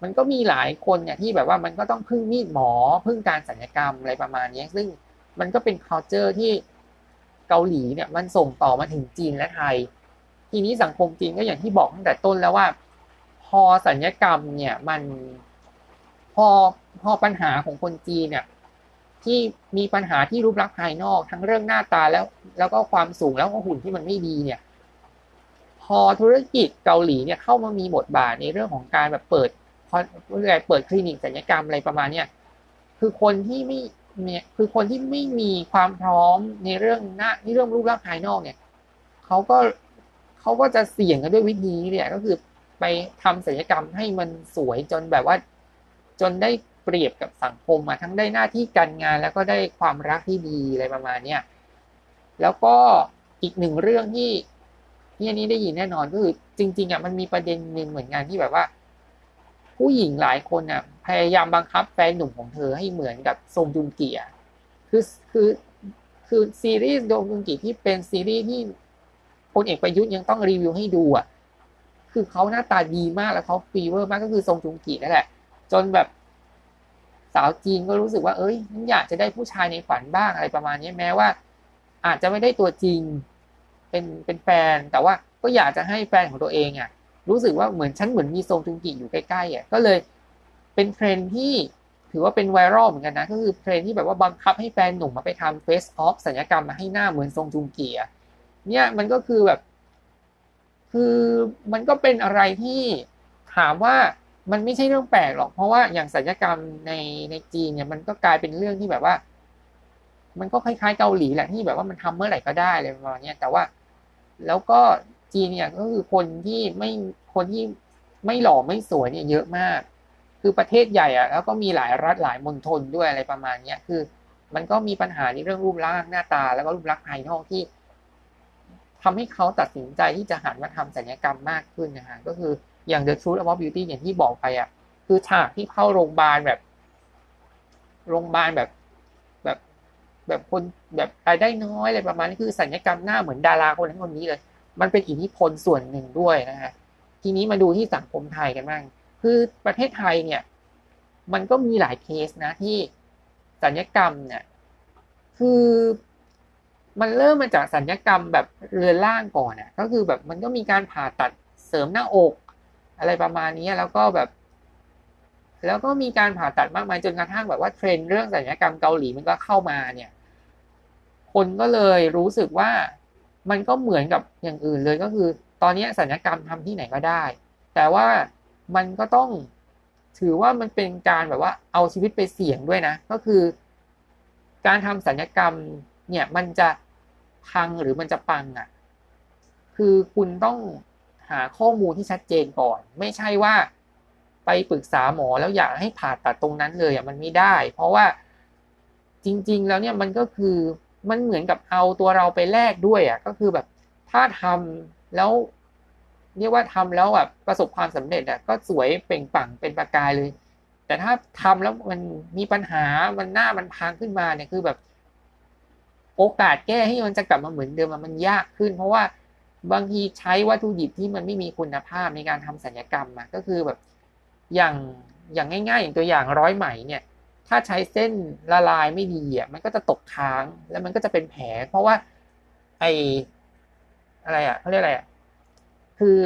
มันก็มีหลายคนเนี่ยที่แบบว่ามันก็ต้องพึ่งมีดหมอพึ่งการสัญญกรรมอะไรประมาณนี้ซึ่งมันก็เป็น culture ที่เกาหลีเนี่ยมันส่งต่อมาถึงจีนและไทย ทีนี้สังคมจีนก็อย่างที่บอกตั้งแต่ต้นแล้วว่า พอสัญญกรรมเนี่ยมันพอ พอปัญหาของคนจีนเนี่ยที่มีปัญหาที่รูปลักษณ์ภายนอก ทั้งเรื่องหน้าตาแล้ว แล้วก็ความสูงแล้วก็หุ่นที่มันไม่ดีเนี่ย พอธุรกิจเกาหลีเนี่ยเข้ามามีบทบาทในเรื่องของการแบบเปิดพอเรียเปิดคลินิกศัลยกรรมอะไรประมาณเนี้ยคือคนที่ไม่เนี่ยคือคนที่ไม่มีความพร้อมในเรื่องหน้าในเรื่องรูปร่างภายนอกเนี่ยเขาก็เขาก็จะเสี่ยงกันด้วยวิธีนี้เนี่ยก็คือไปทำศัลยกรรมให้มันสวยจนแบบว่า จนได้ เปรียบกับสังคมมาทั้งได้หน้าที่การงาน แล้วก็ได้ความรักที่ดีอะไรประมาณเนี้ยแล้วก็อีกหนึ่งเรื่องที่ที่อันนี้ได้ยินแน่นอนก็คือจริง ๆอะมันมีประเด็นหนึ่งเหมือนกันที่แบบว่า ผู้หญิงหลายคนอะ พยายามบังคับแฟนหนุ่มของเธอให้เหมือนกับทรงจุนเกียคือคือคือซีรีส์โดมจุนกีที่เป็นซีรีส์ที่พลเอกประยุทธ์ยังต้องรีวิวให้ดูอะคือเขาหน้าตาดีมากแล้วเขาฟีเวอร์มากก็คือทรงจุงกีนั่นแหละ จนแบบ สาวจีนก็รู้สึกว่า เอ้ยอยากจะได้ผู้ชายในฝันบ้างอะไรประมาณนี้แม้ว่า อาจจะไม่ได้ตัวจริง เป็นเป็นแฟน แต่ว่าก็อยากจะให้แฟนของตัวเองอะ รู้สึกว่าเหมือนฉันเหมือนมีซงจุงกิอยู่ใกล้ๆอะก็เลยเป็นเทรนที่ถือว่าเป็น viral เหมือนกันนะ ก็คือเทรนที่แบบว่าบังคับให้แฟนหนุ่มมาไปทำ face off ศัลยกรรมมาให้หน้าเหมือนซงจุงกิอะเนี่ยมันก็คือแบบ คือมันก็เป็นอะไรที่ถามว่า มันไม่ใช่เรื่องแปลกหรอก เพราะว่าอย่างสัญญกรรมในในจีนเนี่ย มันก็กลายเป็นเรื่องที่แบบว่า มันก็คล้ายๆเกาหลีแหละที่แบบว่ามันทำเมื่อไหร่ก็ได้เลยประมาณนี้แต่ว่าแล้วก็จีนเนี่ยก็คือคนที่ไม่คนที่ไม่หล่อไม่สวยเนี่ยเยอะมาก คือประเทศใหญ่อะแล้วก็มีหลายรัฐหลายมณฑลด้วยอะไรประมาณเนี้ยคือ มันก็มีปัญหาในเรื่องรูปร่างหน้าตา แล้วก็รูปลักษณ์ภายนอกที่ทำให้เขาตัดสินใจที่จะหันมาทำศัลยกรรมมากขึ้นนะฮะก็คือ อย่าง The Truth About Beauty อย่างที่บอกไปอะ คือฉากที่เข้าโรงพยาบาลแบบ โรงพยาบาลแบบ แบบแแบบคนแบบรายได้น้อยอะไรประมาณนี้คือสัญญกรรมหน้าเหมือนดาราคนนั้นคนนี้เลย มันเป็นอิทธิพลส่วนหนึ่งด้วยนะฮะ ทีนี้มาดูที่สังคมไทยกันบ้าง คือประเทศไทยเนี่ย มันก็มีหลายเคสนะที่สัญญกรรมเนี่ย คือมันเริ่มมาจากสัญญกรรมแบบเรือนร่างก่อนอะ ก็คือแบบมันก็มีการผ่าตัดเสริมหน้าอก อะไรประมาณนี้แล้วก็แบบ แล้วก็มีการผ่าตัดมากมายจนกระทั่งแบบว่าเทรนด์เรื่องสัญญกรรมเกาหลีมันก็เข้ามาเนี่ย คนก็เลยรู้สึกว่ามันก็เหมือนกับอย่างอื่นเลยก็คือ ตอนนี้สัญญกรรมทำที่ไหนก็ได้ แต่ว่ามันก็ต้องถือว่ามันเป็นการแบบว่าเอาชีวิตไปเสี่ยงด้วยนะ ก็คือ การทำสัญญกรรมเนี่ยมันจะพังหรือมันจะปังอะ คือคุณต้อง หาข้อมูลที่ชัดเจนก่อน ไม่ใช่ว่าไปปรึกษาหมอแล้วอยากให้ผ่าตัดตรงนั้นเลยอะมันไม่ได้ เพราะว่าจริง ๆ แล้วเนี่ยมันก็คือมันเหมือนกับเอาตัวเราไปแลกด้วยอะก็คือแบบถ้าทำแล้วเรียกว่าทำแล้วแบบประสบความสำเร็จอะก็สวยเปล่งปังเป็นประกายเลย แต่ถ้าทำแล้วมันมีปัญหามันหน้ามันพังขึ้นมาเนี่ยคือแบบ โอกาสแก้ให้มันจะกลับมาเหมือนเดิมมันยากขึ้น เพราะว่า บางทีใช้วัตถุดิบที่มันไม่มีคุณภาพในการทำสัญญกรรมมาก็คือแบบอย่างอย่างง่ายๆ อย่างตัวอย่างร้อยไหมเนี่ย ถ้าใช้เส้นละลายไม่ดีอะมันก็จะตกค้างแล้วมันก็จะเป็นแผล เพราะว่าไออะไรอะเขาเรียกอะไรอะคือ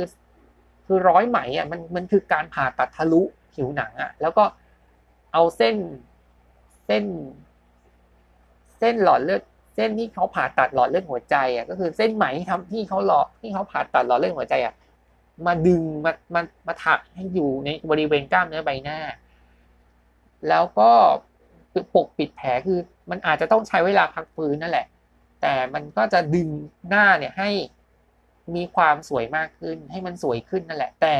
คือร้อยไหมอะมันมันคือการผ่าตัดทะลุผิวหนังอะ แล้วก็เอาเส้นเส้น เส้นหลอดเลือด เส้นที่เขาผ่าตัดหลอดเลือดหัวใจอะก็คือเส้นไหมที่ทำที่เขาหลอดที่เขาผ่าตัดหลอดเลือดหัวใจอะมาดึงมามามาถักให้อยู่ในบริเวณกล้ามเนื้อใบหน้า แล้วก็ปกปิดแผลคือ มันอาจจะต้องใช้เวลาพักฟื้นนั่นแหละ แต่มันก็จะดึงหน้าเนี่ยให้มีความสวยมากขึ้น ให้มันสวยขึ้นนั่นแหละ แต่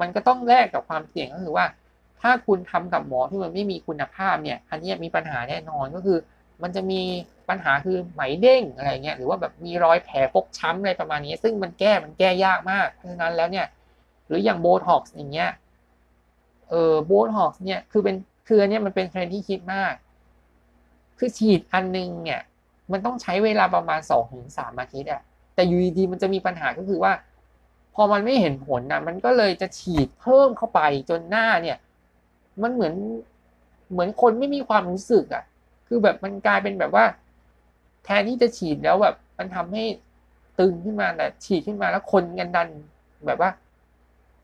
มันก็ต้องแลกกับความเสี่ยงก็คือว่า ถ้าคุณทำกับหมอที่มันไม่มีคุณภาพเนี่ย อันนี้มีปัญหาแน่นอนก็คือ มันจะมีปัญหาคือไหมเด้งอะไรเงี้ยหรือว่าแบบมีรอยแผลฟกช้ำอะไรประมาณนี้ ซึ่งมันแก้มันแก้ยากมาก เพราะฉะนั้นแล้วเนี่ย หรืออย่างโบท็อกซ์อย่างเงี้ยเออโบท็อกซ์เนี่ยคือเป็นคืออันนี้มันเป็นเทรนที่คิดมาก คือฉีดอันนึงเนี่ยมันต้องใช้เวลาประมาณสองถึงสามอาทิตย์อะแต่ยูดีมันจะมีปัญหาก็คือว่า พอมันไม่เห็นผลนะมันก็เลยจะฉีดเพิ่มเข้าไปจนหน้าเนี่ย มันเหมือนเหมือนคนไม่มีความรู้สึกอะ่ะ คือแบบมันกลายเป็นแบบว่า แทนที่จะฉีดแล้วแบบ มันทำให้ตึงขึ้นมาแต่ฉีดขึ้นมาแล้วคนกันดันแบบว่า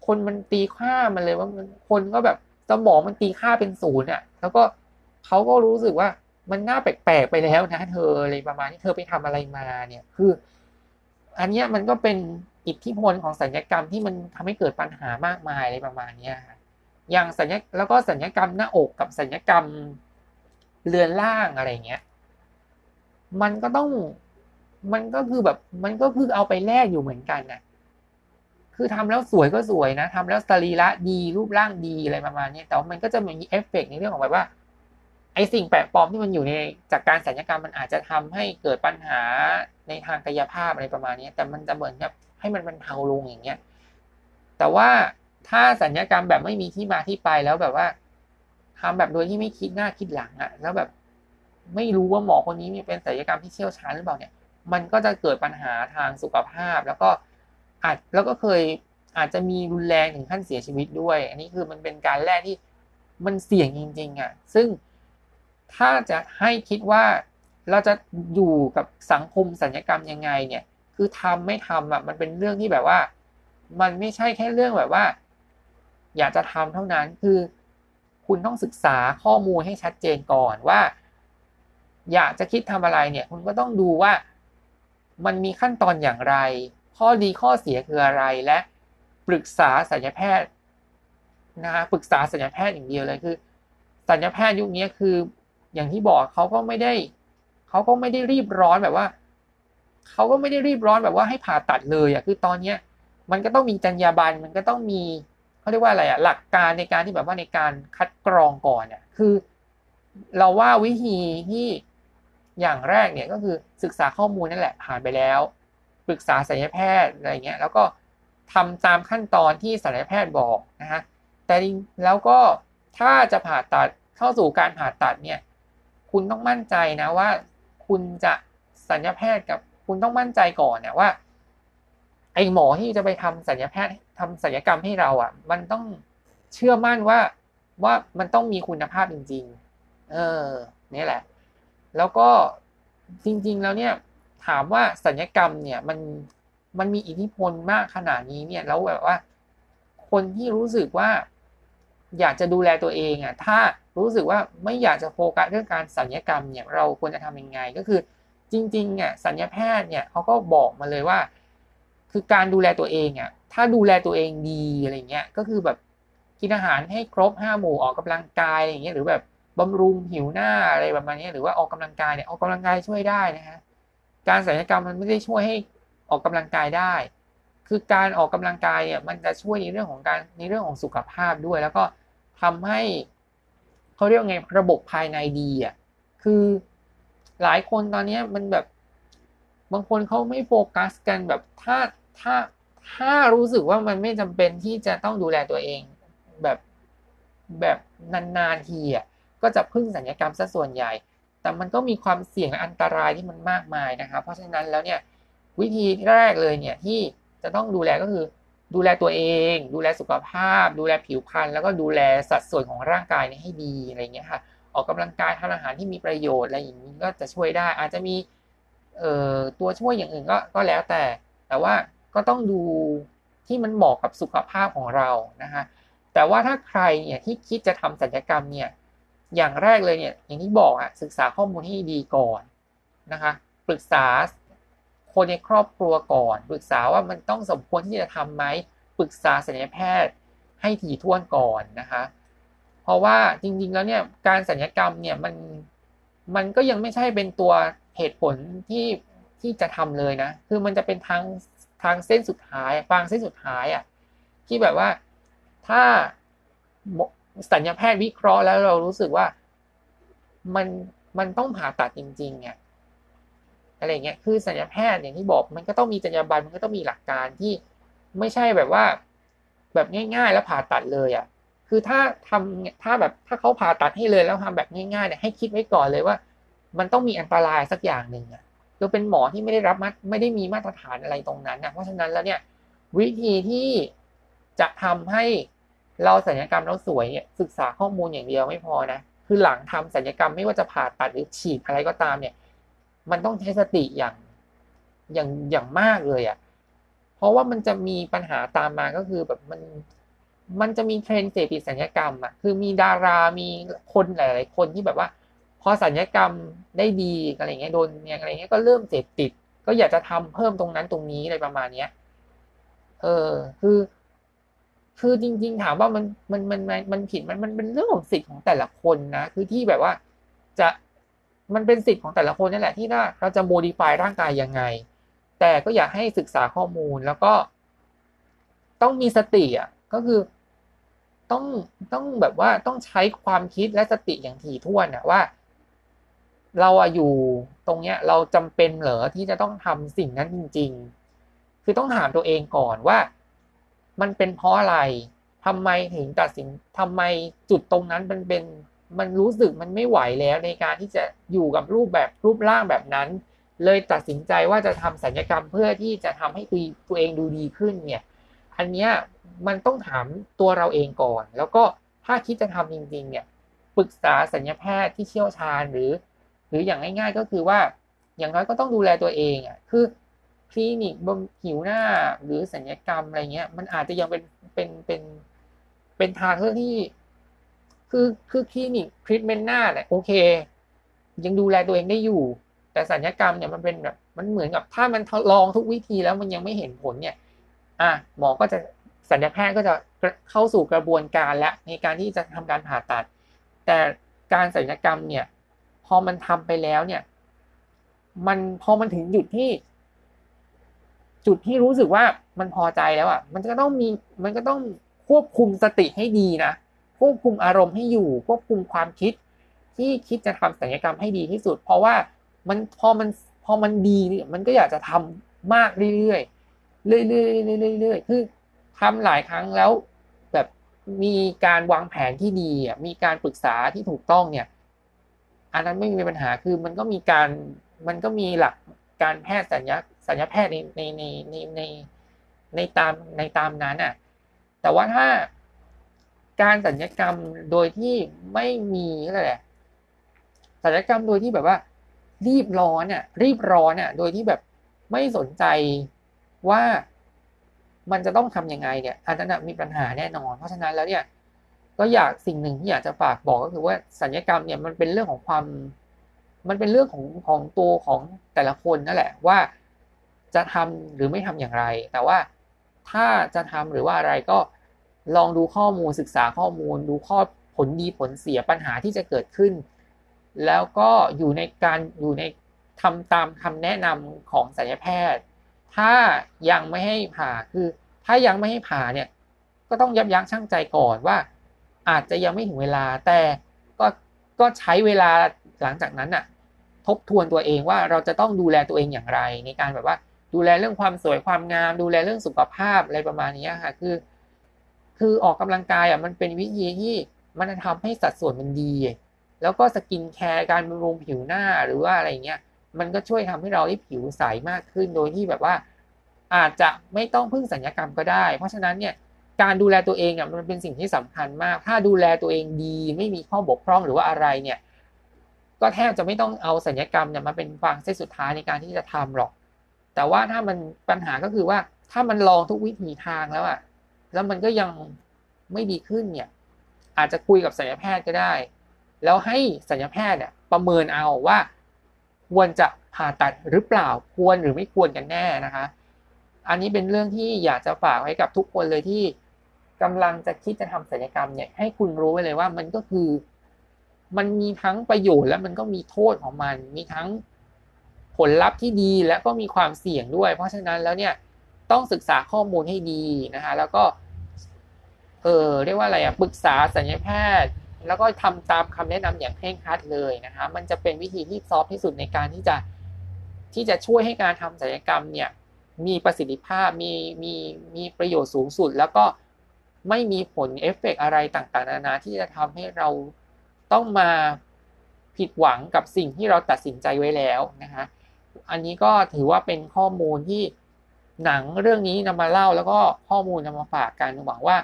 คนมันตีค่ามันเลยว่ามันคนก็แบบสมองมันตีค่าเป็นศูนย์อะ แล้วก็เขาก็รู้สึกว่ามันน่าแปลกๆไปแล้วนะเธออะไรประมาณนี้เธอไปทำอะไรมาเนี่ย คือ อันนี้มันก็เป็นอิทธิพลของสัญญกรรมที่มันทำให้เกิดปัญหามากมายอะไรประมาณนี้อย่างสัญญแล้วก็สัญญกรรมหน้าอกกับสัญญกรรม เรือนล่างอะไรเงี้ย มันก็ต้อง มันก็คือแบบ มันก็คือเอาไปแลกอยู่เหมือนกันนะคือทำแล้วสวยก็สวยนะทำแล้วสรีระดีรูปร่างดีอะไรประมาณนี้แต่ว่ามันก็จะมีเอฟเฟกในเรื่องของแบบว่า ไอสิ่งแปลกปลอมที่มันอยู่ในจากการสัญญกรรมมันอาจจะทำให้เกิดปัญหาในทางกายภาพอะไรประมาณนี้แต่มันจะเหมือนกับให้มันบรรเทาลงอย่างเงี้ย แต่ว่าถ้าสัญญกรรมแบบไม่มีที่มาที่ไปแล้วแบบว่า ทำแบบโดยที่ไม่คิดหน้าคิดหลังอะแล้วแบบไม่รู้ว่าหมอคนนี้มีเป็นศัลยกรรมที่เชี่ยวชาญหรือเปล่าเนี่ย มันก็จะเกิดปัญหาทางสุขภาพ แล้วก็อาจแล้วก็เคยอาจจะมีรุนแรงถึงขั้นเสียชีวิตด้วย อันนี้คือมันเป็นการแรกที่มันเสี่ยงจริงๆอะ ซึ่งถ้าจะให้คิดว่าเราจะอยู่กับสังคมสัญญกรรมยังไงเนี่ย คือทำไม่ทำอะ มันเป็นเรื่องที่แบบว่า มันไม่ใช่แค่เรื่องแบบว่า อยากจะทำเท่านั้น คือ คุณต้องศึกษาข้อมูลให้ชัดเจนก่อนว่า อยากจะคิดทำอะไรเนี่ยคุณก็ต้องดูว่ามันมีขั้นตอนอย่างไร ข้อดีข้อเสียคืออะไรและปรึกษาสัญญแพทย์นะปรึกษาสัญญแพทย์อย่างเดียวเลยคือ สัญญแพทย์ยุคนี้คือ อย่างที่บอกเขาก็ไม่ได้เขาก็ไม่ได้รีบร้อนแบบว่าเขาก็ไม่ได้รีบร้อนแบบว่าให้ผ่าตัดเลยอะคือตอนเนี้ยมันก็ต้องมีจรรยาบรรณมันก็ต้องมี เขาเรียกว่าอะไรอะหลักการในการที่แบบว่าในการคัดกรองก่อนอะคือ เราว่าวิธีที่อย่างแรกเนี่ยก็คือศึกษาข้อมูลนั่นแหละผ่านไปแล้วปรึกษาศัลยแพทย์อะไรเงี้ยแล้วก็ทำตามขั้นตอนที่ศัลยแพทย์บอกนะฮะแต่แล้วก็ถ้าจะผ่าตัดเข้าสู่การผ่าตัดเนี่ยคุณต้องมั่นใจนะว่า คุณจะสัญญาแพทย์กับคุณต้องมั่นใจก่อนเนี่ยว่า ไอ้หมอที่จะไปทำสัญญาแพทย์ทำสัญญกรรมให้เราอะ มันต้องเชื่อมั่นว่าว่ามันต้องมีคุณภาพจริง ๆ เออนี่แหละ แล้วก็จริง ๆ แล้วเนี่ย ถามว่าสัญญกรรมเนี่ยมันมันมีอิทธิพลมากขนาดนี้เนี่ยแล้วแบบว่า คนที่รู้สึกว่า อยากจะดูแลตัวเองอะ ถ้ารู้สึกว่าไม่อยากจะโฟกัสเรื่องการสัญญกรรมเนี่ย เราควรจะทำยังไง ก็คือ จริงๆอะสัญญาแพทย์เนี่ยเขาก็บอกมาเลยว่า คือการดูแลตัวเองอะถ้าดูแลตัวเองดีอะไรเงี้ยก็คือแบบกินอาหารให้ครบห้าหมู่ออกกำลังกายอะไรเงี้ยหรือแบบบำรุงผิวหน้าอะไรประมาณนี้หรือว่าออกกำลังกายเนี่ยออกกำลังกายช่วยได้นะฮะการศัลยกรรมมันไม่ได้ช่วยให้ออกกำลังกายได้ คือการออกกำลังกายเนี่ยมันจะช่วยในเรื่องของการในเรื่องของสุขภาพด้วย แล้วก็ทำให้เขาเรียกไงระบบภายในดีอะคือหลายคนตอนนี้มันแบบบางคนเขาไม่โฟกัสกันแบบถ้า ถ้าถ้ารู้สึกว่ามันไม่จำเป็นที่จะต้องดูแลตัวเอง แบบแบบนานๆทีอะก็จะพึ่งสัญญกรรมซะส่วนใหญ่ แต่มันก็มีความเสี่ยงอันตรายที่มันมากมายนะครับ เพราะฉะนั้นแล้วเนี่ยวิธีแรกเลยเนี่ยที่จะต้องดูแลก็คือ ดูแลตัวเอง ดูแลสุขภาพ ดูแลผิวพรรณแล้วก็ดูแลสัดส่วนของร่างกายให้ดีอะไรเงี้ยค่ะ ออกกำลังกายทานอาหารที่มีประโยชน์อะไรอย่างนี้ก็จะช่วยได้ อาจจะมีเอ่อตัวช่วยอย่างอื่นก็ก็แล้วแต่ แต่ว่า ก็ต้องดูที่มันเหมาะกับสุขภาพของเรานะคะแต่ว่าถ้าใครเนี่ยที่คิดจะทำศัลยกรรมเนี่ยอย่างแรกเลยเนี่ยอย่างที่บอกอะศึกษาข้อมูลให้ดีก่อนนะคะปรึกษาคนในครอบครัวก่อน ปรึกษาว่ามันต้องสมควรที่จะทำไหมปรึกษาศัลยแพทย์ให้ถี่ถ้วนก่อนนะคะเพราะว่าจริงๆแล้วเนี่ยการศัลยกรรมเนี่ยมันมันก็ยังไม่ใช่เป็นตัวเหตุผลที่ที่จะทำเลยนะ คือมันจะเป็นทาง ทางเส้นสุดท้ายฟางเส้นสุดท้ายอะที่แบบว่าถ้าสัญญาแพทย์วิเคราะห์แล้วเรารู้สึกว่ามันมันต้องผ่าตัดจริงๆเนี่ยอะไรเงี้ยคือสัญญาแพทย์อย่างที่บอก มันก็ต้องมีจรรยาบรรณมันก็ต้องมีหลักการที่ไม่ใช่แบบว่า แบบง่าย ๆ แล้วผ่าตัดเลยอะคือถ้าทำถ้าแบบถ้าเขาผ่าตัดให้เลยแล้วทำแบบง่ายๆเนี่ยให้คิดไว้ก่อนเลยว่า มันต้องมีอันตรายสักอย่างหนึ่งอะ คือเป็นหมอที่ไม่ได้รับมาไม่ได้มีมาตรฐานอะไรตรงนั้นนะเพราะฉะนั้นแล้วเนี่ยวิธีที่จะทำให้เราสัญญกรรมแล้วสวยเนี่ยศึกษาข้อมูลอย่างเดียวไม่พอนะคือหลังทำสัญญกรรมไม่ว่าจะผ่าตัดหรือฉีดอะไรก็ตามเนี่ย มันต้องใช้สติอย่างอย่างอย่างมากเลยอะ่ะเพราะว่ามันจะมีปัญหาตามมาก็คือแบบมันมันจะมีเทรนเสพติดสัญญกรรมอะ่ะคือมีดารามีคนหลาย ๆ คนที่แบบว่า พอสัญญกรรมได้ดีอะไรเงี้ยโดนเนี่ยอะไรเงี้ยก็เริ่มเสพติด ก็อยากจะทำเพิ่มตรงนั้นตรงนี้อะไรประมาณเนี้ย เออ คือ คือจริง ๆ ถามว่ามันมันมันมันผิดมันมันเป็นเรื่องของสิทธิ์ของแต่ละคนนะคือที่แบบว่าจะมันเป็นสิทธิ์ของแต่ละคนนั่นแหละที่ว่าเราจะโมดิฟายร่างกายยังไง แต่ก็อยากให้ศึกษาข้อมูลแล้วก็ ต้องมีสติอะก็คือต้องต้องแบบว่าต้องใช้ความคิดและสติอย่างถี่ถ้วนอะว่า เราอะอยู่ตรงเนี้ยเราจำเป็นเหรอที่จะต้องทำสิ่งนั้นจริง ๆ คือต้องถามตัวเองก่อนว่า มันเป็นเพราะอะไรทำไมถึงตัดสินทำไมจุดตรงนั้นมันเป็นมันรู้สึกมันไม่ไหวแล้วในการที่จะอยู่กับรูปแบบรูปร่างแบบนั้น เลยตัดสินใจว่าจะทำสัญญกรรมเพื่อที่จะทำให้ตัวเองดูดีขึ้นเนี่ย อันเนี้ยมันต้องถามตัวเราเองก่อน แล้วก็ถ้าคิดจะทำจริง ๆ เนี่ยปรึกษาสัญญาแพทย์ที่เชี่ยวชาญหรือ รืออย่างง่าย ๆ ก็คือว่าอย่างน้อยก็ต้องดูแลตัวเองอะคือคลินิกบำผิวหน้าหรือสัญญกรรมอะไรเงี้ย มันอาจจะยังเป็นเป็นเป็นเป็นทางเลือกที่ คือคือคลินิกทรีทเมนต์หน้าเนี่ยโอเค ยังดูแลตัวเองได้อยู่ แต่สัญญกรรมเนี่ยมันเป็นแบบมันเหมือนกับถ้ามันลองทุกวิธีแล้วมันยังไม่เห็นผลเนี่ย อะหมอก็จะสัญญาแพทย์ก็จะเข้าสู่กระบวนการและในการที่จะทำการผ่าตัด แต่การสัญญกรรมเนี่ย พอมันทำไปแล้วเนี่ย มันพอมันถึงจุดที่ จุดที่รู้สึกว่ามันพอใจแล้วอะ มันก็ต้องมีมันก็ต้องควบคุมสติให้ดีนะควบคุมอารมณ์ให้อยู่ ควบคุมความคิด ที่คิดจะทำศัลยกรรมให้ดีที่สุด เพราะว่ามันพอมันพอมันดีเนี่ยมันก็อยากจะทำมากเรื่อยๆเรื่อยๆเรื่อยๆคือทำหลายครั้งแล้ว แบบมีการวางแผนที่ดีอะมีการปรึกษาที่ถูกต้องเนี่ย อันนั้นไม่มีปัญหาคือมันก็มีการมันก็มีหลักการแพทย์สัญญาสัญญาแพทย์ในในในในในในตามในตามนั้นอะแต่ว่าถ้าการสัญญกรรมโดยที่ไม่มีอะไรสัญญกรรมโดยที่แบบว่า รีบร้อนอะรีบร้อนอะโดยที่แบบไม่สนใจว่ามันจะต้องทํำยังไงเนี่ยอันนั้นมีปัญหาแน่นอน เพราะฉะนั้นแล้วเนี่ย ก็อยากสิ่งหนึ่งที่อยากจะฝากบอกก็คือว่าสัญญกรรมเนี่ยมันเป็นเรื่องของความ มันเป็นเรื่องของของตัวของแต่ละคนนั่นแหละว่าจะทำหรือไม่ทำอย่างไร แต่ว่าถ้าจะทำหรือว่าอะไรก็ลองดูข้อมูลศึกษาข้อมูล ดูข้อผลดีผลเสียปัญหาที่จะเกิดขึ้น แล้วก็อยู่ในการอยู่ในทำตามคำแนะนำของศัลยแพทย์ ถ้ายังไม่ให้ผ่าคือ ถ้ายังไม่ให้ผ่าเนี่ยก็ต้องยับยั้งชั่งใจก่อนว่า อาจจะยังไม่ถึงเวลา แต่ก็ก็ใช้เวลาหลังจากนั้นน่ะทบทวนตัวเองว่าเราจะต้องดูแลตัวเองอย่างไร ในการแบบว่าดูแลเรื่องความสวยความงาม ดูแลเรื่องสุขภาพอะไรประมาณนี้ค่ะคือ คือออกกำลังกายอะมันเป็นวิธีที่มันจะทำให้สัดส่วนมันดี แล้วก็ skincare การบำรุงผิวหน้าหรือว่าอะไรเงี้ยมันก็ช่วยทำให้เราได้ผิวใสมากขึ้นโดยที่แบบว่า อาจจะไม่ต้องพึ่งศัลยกรรมก็ได้ เพราะฉะนั้นเนี่ย การดูแลตัวเองอะมันเป็นสิ่งที่สำคัญมาก ถ้าดูแลตัวเองดีไม่มีข้อบกพร่องหรือว่าอะไรเนี่ย ก็แทบจะไม่ต้องเอาศัลยกรรมเนี่ยมาเป็นฟางเส้นสุดท้ายในการที่จะทำหรอก แต่ว่าถ้ามันปัญหาก็คือว่าถ้ามันลองทุกวิธีทางแล้วอะแล้วมันก็ยังไม่ดีขึ้นเนี่ย อาจจะคุยกับศัลยแพทย์ก็ได้ แล้วให้ศัลยแพทย์เนี่ยประเมินเอาว่า ควรจะผ่าตัดหรือเปล่าควรหรือไม่ควรกันแน่นะคะ อันนี้เป็นเรื่องที่อยากจะฝากไว้กับทุกคนเลยที่ กำลังจะคิดจะทำศัลยกรรมเนี่ยให้คุณรู้ไว้เลยว่ามันก็คือ มันมีทั้งประโยชน์และมันก็มีโทษของมัน มีทั้งผลลัพธ์ที่ดีและก็มีความเสี่ยงด้วย เพราะฉะนั้นแล้วเนี่ยต้องศึกษาข้อมูลให้ดีนะคะแล้วก็ เออเรียกว่าอะไรอะปรึกษาสัญญแพทย์ แล้วก็ทำตามคำแนะนำอย่างเคร่งครัดเลยนะคะ มันจะเป็นวิธีที่ซอฟที่สุดในการที่จะที่จะช่วยให้การทำศัลยกรรมเนี่ย มีประสิทธิภาพมีมีมีประโยชน์สูงสุด แล้วก็ ไม่มีผลเอฟเฟกอะไรต่างๆ นานาที่จะทำให้เราต้องมาผิดหวังกับสิ่งที่เราตัดสินใจไว้แล้วนะคะ อันนี้ก็ถือว่าเป็นข้อมูลที่หนังเรื่องนี้นำมาเล่าแล้วก็ข้อมูลนำมาฝากกันหวังว่า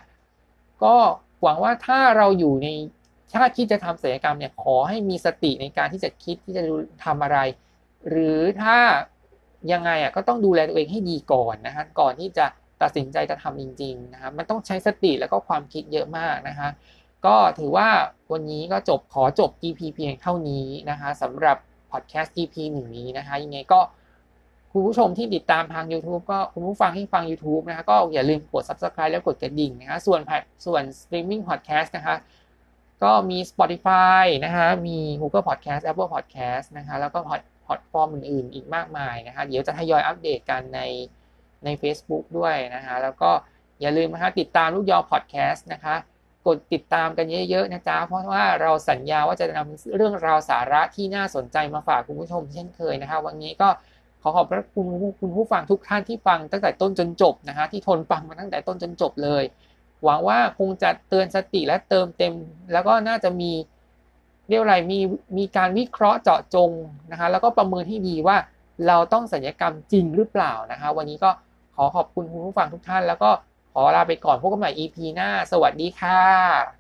ก็หวังว่าถ้าเราอยู่ในถ้าคิดจะทำศัลยกรรมเนี่ยขอให้มีสติในการที่จะคิดที่จะทำอะไร หรือถ้ายังไงอะก็ต้องดูแลตัวเองให้ดีก่อนนะฮะก่อนที่จะ ตัดสินใจจะทำจริงๆนะครับมันต้องใช้สติแล้วก็ความคิดเยอะมากนะคะก็ถือว่าวันนี้ก็จบขอจบ EP เพียงเท่านี้นะคะสำหรับพอดแคสต์ EP หนึ่งนี้นะคะยังไงก็คุณผู้ชมที่ติดตามทาง YouTube ก็คุณผู้ฟังที่ฟัง YouTube นะคะก็อย่าลืมกด Subscribe แล้วกดกระดิ่งนะคะส่วนส่วน Streaming Podcast นะคะก็มี Spotify นะคะมี Google Podcast Apple Podcast นะคะแล้วก็พอดฟอร์มอื่นๆ อีกมากมายนะคะเดี๋ยวจะทยอยอัปเดตกันใน ใน Facebook ด้วยนะคะแล้วก็อย่าลืมนะคะติดตามลูกยอพอดแคสต์นะคะกดติดตามกันเยอะๆนะจ๊ะเพราะว่าเราสัญญาว่าจะนำเรื่องราวสาระที่น่าสนใจมาฝากคุณผู้ชมเช่นเคยนะคะวันนี้ก็ขอขอบพระคุณคุณผู้ฟังทุกท่านที่ฟังตั้งแต่ต้นจนจบนะคะที่ทนฟังมาตั้งแต่ต้นจนจบเลย หวังว่าคงจะเตือนสติและเติมเต็ม แล้วก็น่าจะมีเรียกอะไรมีมีการวิเคราะห์เจาะจงนะคะแล้วก็ประเมินที่ดีว่าเราต้องสัญญกรรมจริงหรือเปล่านะคะวันนี้ก็ อขอบคุณคุณผู้ฟังทุกท่าน แล้วก็ขอลาไปก่อนพบกันใหม่ EP หน้า สวัสดีค่ะ